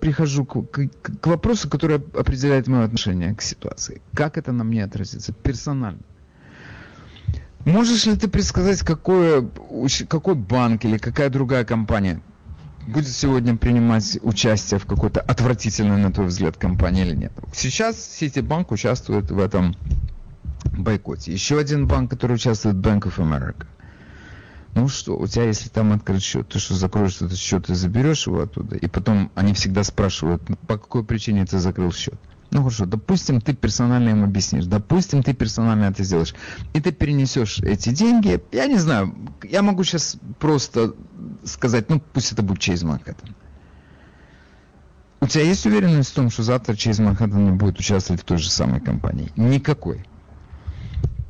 прихожу к, к, к вопросу, который определяет мое отношение к ситуации. Как это на мне отразится персонально? Можешь ли ты предсказать, какой, какой банк или какая другая компания будет сегодня принимать участие в какой-то отвратительной, на твой взгляд, компании или нет? Сейчас Ситибанк участвует в этом бойкоте. Еще один банк, который участвует, Bank of America. Ну что, у тебя, если там открыт счет, ты что, закроешь этот счет и заберешь его оттуда? И потом они всегда спрашивают, по какой причине ты закрыл счет? Ну хорошо, допустим, ты персонально им объяснишь, допустим, ты персонально это сделаешь, и ты перенесешь эти деньги, я не знаю, я могу сейчас просто сказать, ну пусть это будет Чейз Манхэттен. У тебя есть уверенность в том, что завтра Чейз Манхэттен не будет участвовать в той же самой компании? Никакой.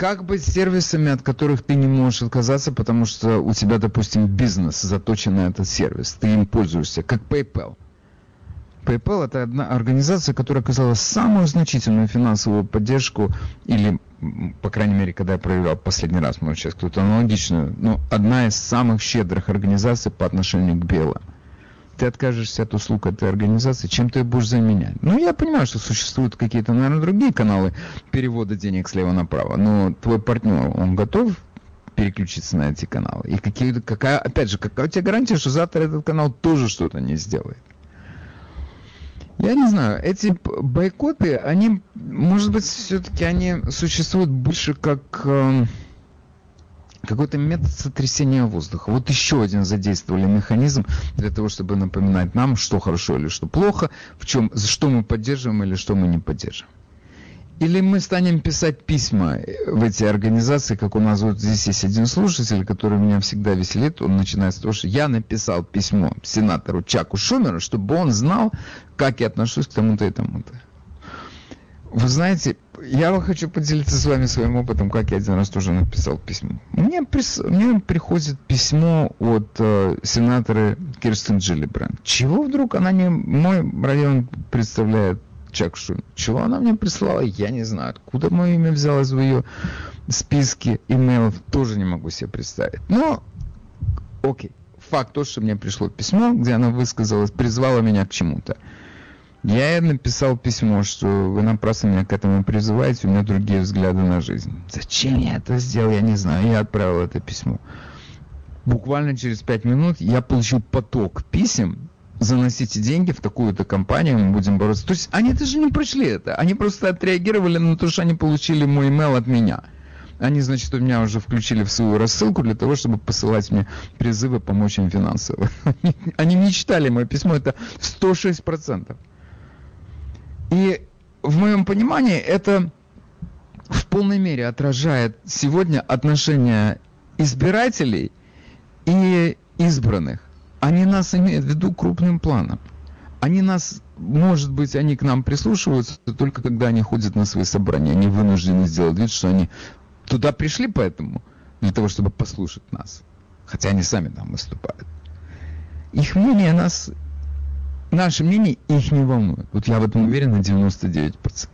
Как быть с сервисами, от которых ты не можешь отказаться, потому что у тебя, допустим, бизнес заточен на этот сервис, ты им пользуешься, как PayPal. PayPal это одна организация, которая оказала самую значительную финансовую поддержку, или, по крайней мере, когда я проверял последний раз, может, сейчас кто-то аналогичную, но одна из самых щедрых организаций по отношению к белым. Ты откажешься от услуг этой организации, чем ты ее будешь заменять? Ну, я понимаю, что существуют какие-то, наверное, другие каналы перевода денег слева направо, но твой партнер, он готов переключиться на эти каналы? И какие, какая, опять же, какая у тебя гарантия, что завтра этот канал тоже что-то не сделает? Я не знаю, эти бойкоты, они, может быть, все-таки они существуют больше как э, какой-то метод сотрясения воздуха. Вот еще один задействовали механизм для того, чтобы напоминать нам, что хорошо или что плохо, в чем, что мы поддерживаем или что мы не поддерживаем. Или мы станем писать письма в эти организации, как у нас вот здесь есть один слушатель, который меня всегда веселит. Он начинает с того, что я написал письмо сенатору Чаку Шумеру, чтобы он знал, как я отношусь к тому-то и тому-то. Вы знаете, я хочу поделиться с вами своим опытом, как я один раз тоже написал письмо. Мне, прис... Мне приходит письмо от э, сенатора Кирстен Джиллибранд. Чего вдруг она не мой район представляет Чакшу. Чего она мне прислала, я не знаю. Откуда мое имя взялось в ее списке имейлов, тоже не могу себе представить. Но, окей. Факт то, что мне пришло письмо, где она высказалась, призвала меня к чему-то. Я написал письмо, что вы напрасно меня к этому призываете, у меня другие взгляды на жизнь. Зачем я это сделал, я не знаю. Я отправил это письмо. Буквально через пять минут я получил поток писем заносите деньги в такую-то компанию, мы будем бороться. То есть они даже не прочли это, они просто отреагировали на то, что они получили мой email от меня. Они, значит, у меня уже включили в свою рассылку для того, чтобы посылать мне призывы помочь им финансово. *laughs* Они не читали мое письмо, это 106%. И в моем понимании это в полной мере отражает сегодня отношения избирателей и избранных они нас имеют в виду крупным планом. Они нас, может быть, они к нам прислушиваются только когда они ходят на свои собрания. Они вынуждены сделать вид, что они туда пришли поэтому, для того, чтобы послушать нас. Хотя они сами там выступают. Их мнение нас, наше мнение их не волнует. Вот я в этом уверен на 99%.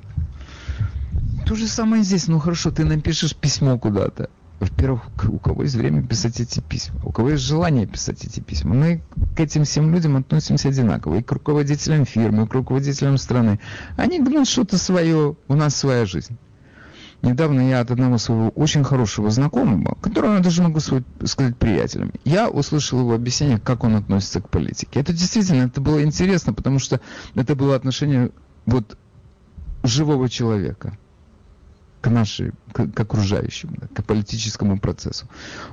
То же самое здесь. Ну хорошо, ты напишешь письмо куда-то во-первых, у кого есть время писать эти письма, у кого есть желание писать эти письма. Мы к этим всем людям относимся одинаково, и к руководителям фирмы, и к руководителям страны. Они гнут что-то свое, у нас своя жизнь. Недавно я от одного своего очень хорошего знакомого, которого я даже могу сказать приятелем, я услышал его объяснение, как он относится к политике. Это действительно, это было интересно, потому что это было отношение вот живого человека к нашей, к, к окружающим, да, к политическому процессу.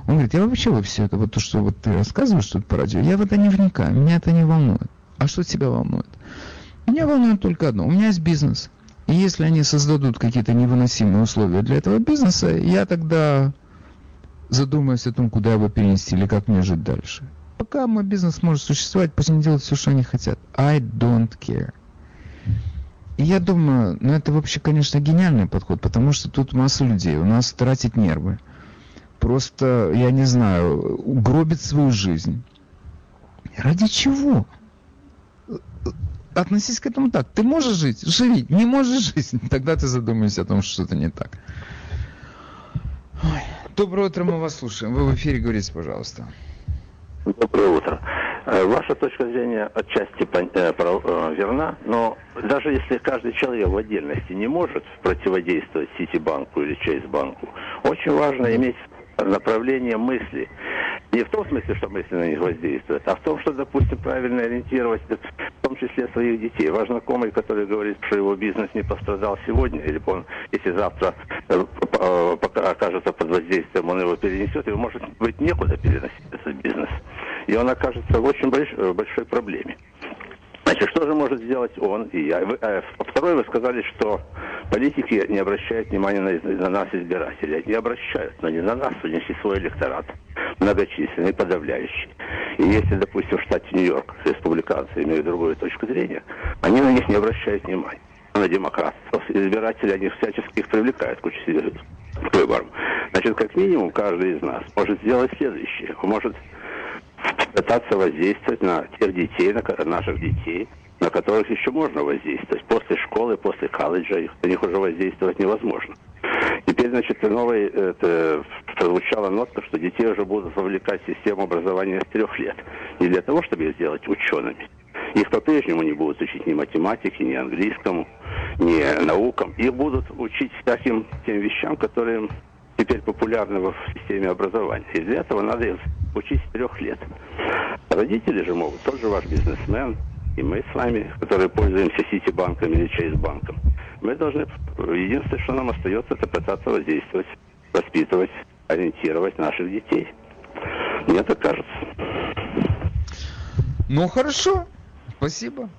Он говорит, я вообще во все это, вот то, что вот ты рассказываешь тут по радио, я в это не вникаю, меня это не волнует. А что тебя волнует? Меня волнует только одно. У меня есть бизнес. И если они создадут какие-то невыносимые условия для этого бизнеса, я тогда задумаюсь о том, куда его перенести или как мне жить дальше. Пока мой бизнес может существовать, пусть они делают все, что они хотят. I don't care. И я думаю, ну это вообще, конечно, гениальный подход, потому что тут масса людей, у нас тратить нервы. Просто, я не знаю, гробит свою жизнь. Ради чего? Относись к этому так. Ты можешь жить? Живи. Не можешь *laughs* жить? Тогда ты задумаешься о том, что что-то не так. Ой. Доброе утро, мы вас слушаем. Вы в эфире, говорите, пожалуйста. Доброе утро. Э, ваша точка зрения отчасти э, э, верна, но даже если каждый человек в отдельности не может противодействовать Ситибанку или Чейзбанку, очень важно иметь направление мысли. Не в том смысле, что мысли на них воздействуют, а в том, что, допустим, правильно ориентировать, том числе своих детей. Ваш знакомый, который говорит, что его бизнес не пострадал сегодня, или он, если завтра окажется под воздействием, он его перенесет, его может быть некуда переносить этот бизнес и он окажется в очень больш, э, большой проблеме. Значит, что же может сделать он и я? Вы, э, второе, вы сказали, что политики не обращают внимания на, на нас, избирателей. Не обращают, но не на нас, у них есть свой электорат, многочисленный, подавляющий. И если, допустим, в штате Нью-Йорк республиканцы имеют другую точку зрения, они на них не обращают внимания. На демократов. Избиратели, они всячески их привлекают к участию к выборам. Значит, как минимум, каждый из нас может сделать следующее. Он может пытаться воздействовать на тех детей, на наших детей, на которых еще можно воздействовать. После школы, после колледжа их, на них уже воздействовать невозможно. Теперь, значит, новой это, прозвучала нотка, что детей уже будут вовлекать в систему образования с трех лет. Не для того, чтобы их сделать учеными. Их по-прежнему не будут учить ни математике, ни английскому, ни наукам. Их будут учить таким тем вещам, которые теперь популярны в системе образования. И для этого надо их учить с трех лет. Родители же могут, тот же ваш бизнесмен, и мы с вами, которые пользуемся Ситибанком или Чейзбанком, мы должны, единственное, что нам остается, это пытаться воздействовать, воспитывать, ориентировать наших детей. Мне так кажется. Ну, хорошо. Спасибо.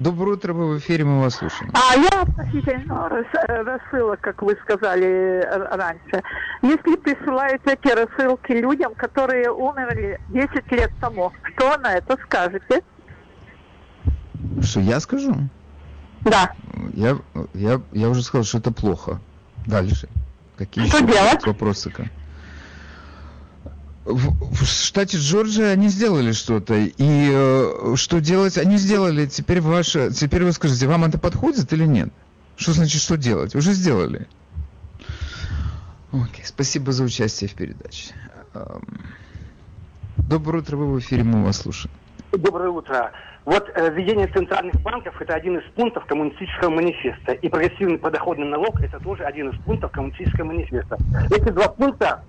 Доброе утро, вы в эфире, мы вас слушаем. А я относительно рассылок, как вы сказали раньше. Если присылают эти рассылки людям, которые умерли 10 лет тому, что на это скажете? Что я скажу? Да. Я, я, я уже сказал, что это плохо. Дальше. Какие что делать? вопросы? В, в штате Джорджия они сделали что-то. И э, что делать? Они сделали. Теперь ваше. Теперь вы скажите, вам это подходит или нет? Что значит, что делать? Уже сделали. Окей, спасибо за участие в передаче. Эм, доброе утро, вы в эфире, мы вас слушаем. Доброе утро. Вот э, введение центральных банков – это один из пунктов коммунистического манифеста. И прогрессивный подоходный налог – это тоже один из пунктов коммунистического манифеста. Эти два пункта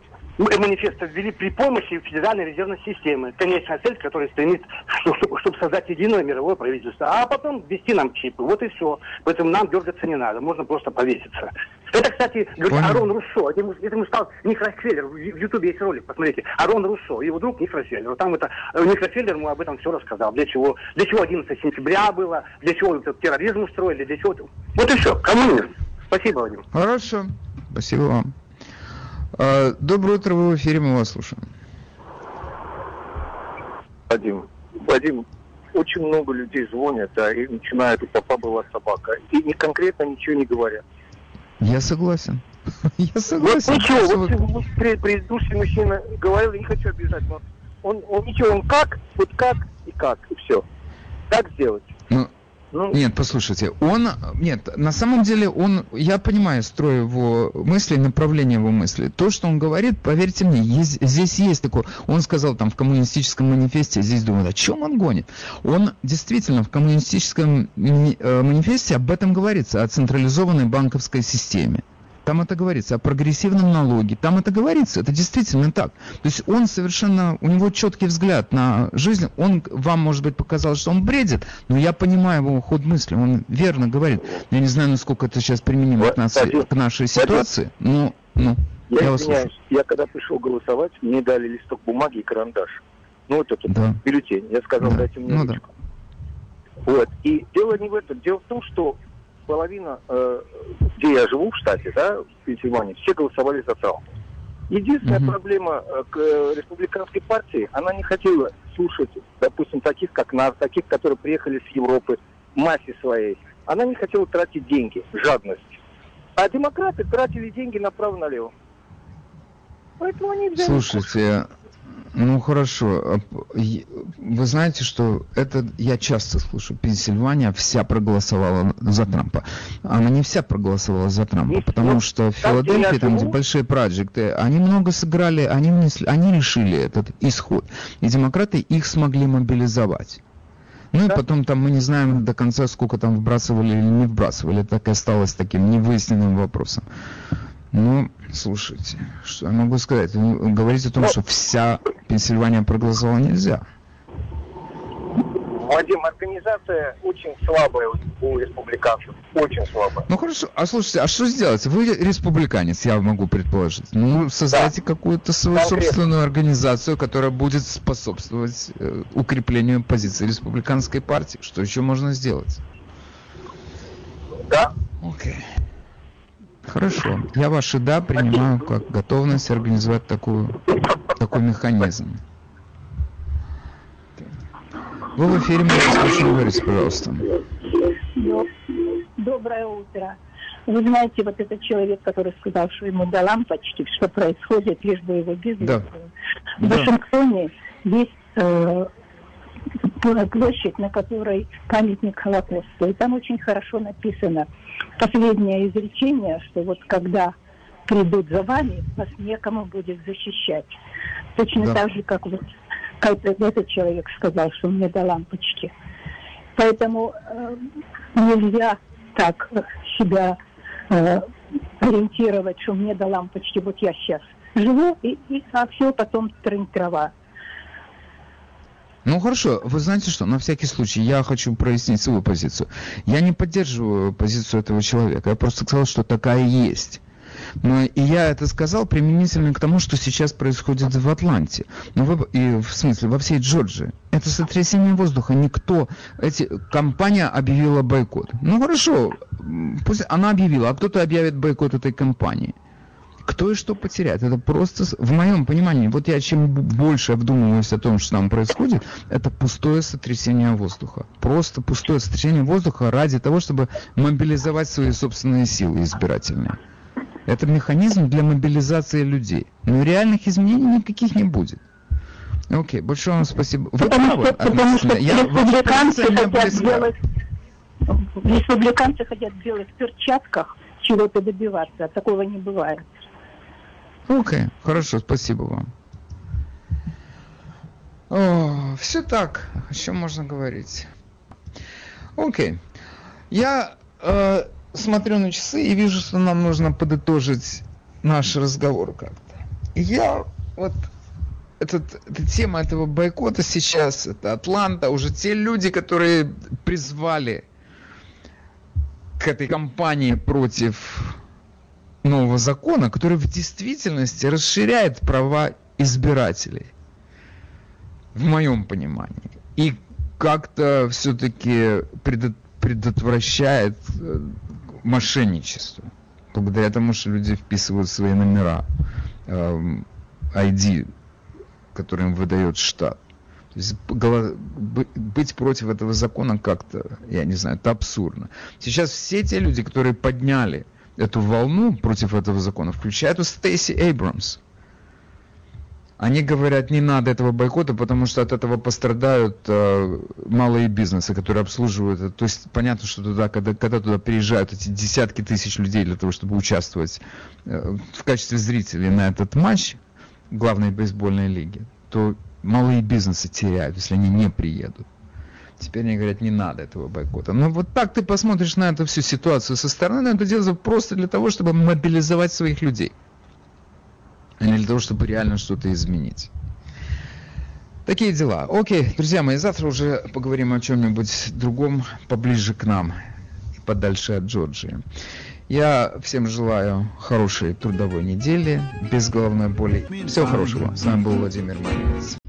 манифеста ввели при помощи Федеральной резервной системы. Конечная цель, которая стремится, чтобы, чтобы создать единое мировое правительство. А потом ввести нам чипы. Вот и все. Поэтому нам дергаться не надо. Можно просто повеситься. Это, кстати, говорит. Арон Руссо. Это ему, это ему стал Ник Рокфеллер. В Ютубе есть ролик, посмотрите. Арон Руссо. Его друг Ник Рокфеллер. Там это, э, Ник Рокфеллер ему об этом все рассказал. Для чего, для чего 11 сентября было, для чего этот терроризм устроили, для чего... Вот и все. Коммунизм. Спасибо, Владимир. Хорошо. Спасибо вам. А, доброе утро, вы в эфире, мы вас слушаем. Вадим, Вадим, очень много людей звонят, да, и начинают, у папа была собака, и не конкретно ничего не говорят. Я согласен. *laughs* Я согласен. Вот ничего, вот, предыдущий мужчина говорил, не хочу обижать, но он, он ничего, он как, вот как и как, и все. Как сделать? Ну, ну... Нет, послушайте, он, нет, на самом деле он, я понимаю, строю его мысли, направление его мысли. То, что он говорит, поверьте мне, есть, здесь есть такое, он сказал там в коммунистическом манифесте, здесь думают, о чем он гонит? Он действительно в коммунистическом э, манифесте об этом говорится, о централизованной банковской системе. Там это говорится, о прогрессивном налоге, там это говорится, это действительно так. То есть он совершенно, у него четкий взгляд на жизнь, он вам, может быть, показал, что он бредит, но я понимаю его ход мысли, он верно говорит. Я не знаю, насколько это сейчас применимо к, нас, к нашей ситуации, но... Ну, я, я извиняюсь, я когда пришел голосовать, мне дали листок бумаги и карандаш. Ну, вот этот да. бюллетень. Я сказал, да. дайте мне ну, ручку. Да. Вот. И дело не в этом. Дело в том, что половина, э, где я живу в штате, да, в Пенсильвании, все голосовали за Трампа. Единственная угу. проблема э, к э, республиканской партии, она не хотела слушать, допустим, таких, как нас, таких, которые приехали с Европы, массе своей. Она не хотела тратить деньги, жадность. А демократы тратили деньги направо-налево. Поэтому они взяли... Слушайте, ну хорошо. Вы знаете, что это я часто слышу. Пенсильвания вся проголосовала за Трампа. Она не вся проголосовала за Трампа, Есть, потому что в Филадельфии, там, где большие проекты, они много сыграли, они внесли, они решили этот исход. И демократы их смогли мобилизовать. Ну да? и потом там мы не знаем до конца, сколько там вбрасывали или не вбрасывали. Так и осталось таким невыясненным вопросом. Ну, слушайте, что я могу сказать? Говорить о том, что вся Пенсильвания проголосовала нельзя. Вадим, организация очень слабая у республиканцев. Очень слабая. Ну хорошо, а слушайте, а что сделать? Вы республиканец, я могу предположить. Ну, создайте да. какую-то свою Конкретно. собственную организацию, которая будет способствовать э, укреплению позиции республиканской партии. Что еще можно сделать? Да. Окей. Okay. Хорошо. Я ваши «да» принимаю как готовность организовать такую, такой механизм. Вы в эфире, слушать, говорите, пожалуйста. Доброе утро. Вы знаете, вот этот человек, который сказал, что ему до лампочки, что происходит, лишь бы его бизнес да. В да. Вашингтоне есть э, площадь, на которой памятник Холокосту. И там очень хорошо написано последнее изречение, что вот когда придут за вами, вас некому будет защищать. Точно да. так же, как вот как этот человек сказал, что мне до лампочки. Поэтому э, нельзя так себя э, ориентировать, что мне до лампочки, вот я сейчас живу, и, и а все потом трын трава. Ну хорошо, вы знаете что, на всякий случай я хочу прояснить свою позицию. Я не поддерживаю позицию этого человека, я просто сказал, что такая есть. Но и я это сказал применительно к тому, что сейчас происходит в Атланте. Ну, вы, и, в смысле, во всей Джорджии. Это сотрясение воздуха. Никто... Эти, компания объявила бойкот. Ну, хорошо. Пусть она объявила, а кто-то объявит бойкот этой компании кто и что потеряет. Это просто, в моем понимании, вот я чем больше вдумываюсь о том, что там происходит, это пустое сотрясение воздуха. Просто пустое сотрясение воздуха ради того, чтобы мобилизовать свои собственные силы избирательные. Это механизм для мобилизации людей. Но реальных изменений никаких не будет. Окей, большое вам спасибо. Вы потому правы, что, потому что я, республиканцы хотят делать, республиканцы хотят в белых перчатках чего-то добиваться, такого не бывает. Окей, хорошо, спасибо вам. О, все так, о чем можно говорить. Окей, я э, смотрю на часы и вижу, что нам нужно подытожить наш разговор как-то. Я вот этот, эта тема этого бойкота сейчас, это Атланта, уже те люди, которые призвали к этой кампании против нового закона, который в действительности расширяет права избирателей, в моем понимании, и как-то все-таки предотвращает э, мошенничество, благодаря тому, что люди вписывают свои номера, ID, эм, который им выдает штат. То есть быть против этого закона как-то, я не знаю, это абсурдно. Сейчас все те люди, которые подняли эту волну против этого закона, включая эту Стейси Эйбрамс. Они говорят, не надо этого бойкота, потому что от этого пострадают э, малые бизнесы, которые обслуживают. То есть понятно, что туда, когда, когда туда приезжают эти десятки тысяч людей для того, чтобы участвовать э, в качестве зрителей на этот матч главной бейсбольной лиги, то малые бизнесы теряют, если они не приедут. Теперь они говорят, не надо этого бойкота. Но вот так ты посмотришь на эту всю ситуацию со стороны, но это делается просто для того, чтобы мобилизовать своих людей. А не для того, чтобы реально что-то изменить. Такие дела. Окей, друзья мои, завтра уже поговорим о чем-нибудь другом, поближе к нам, подальше от Джорджии. Я всем желаю хорошей трудовой недели, без головной боли. Всего хорошего. С вами был Владимир Маринец.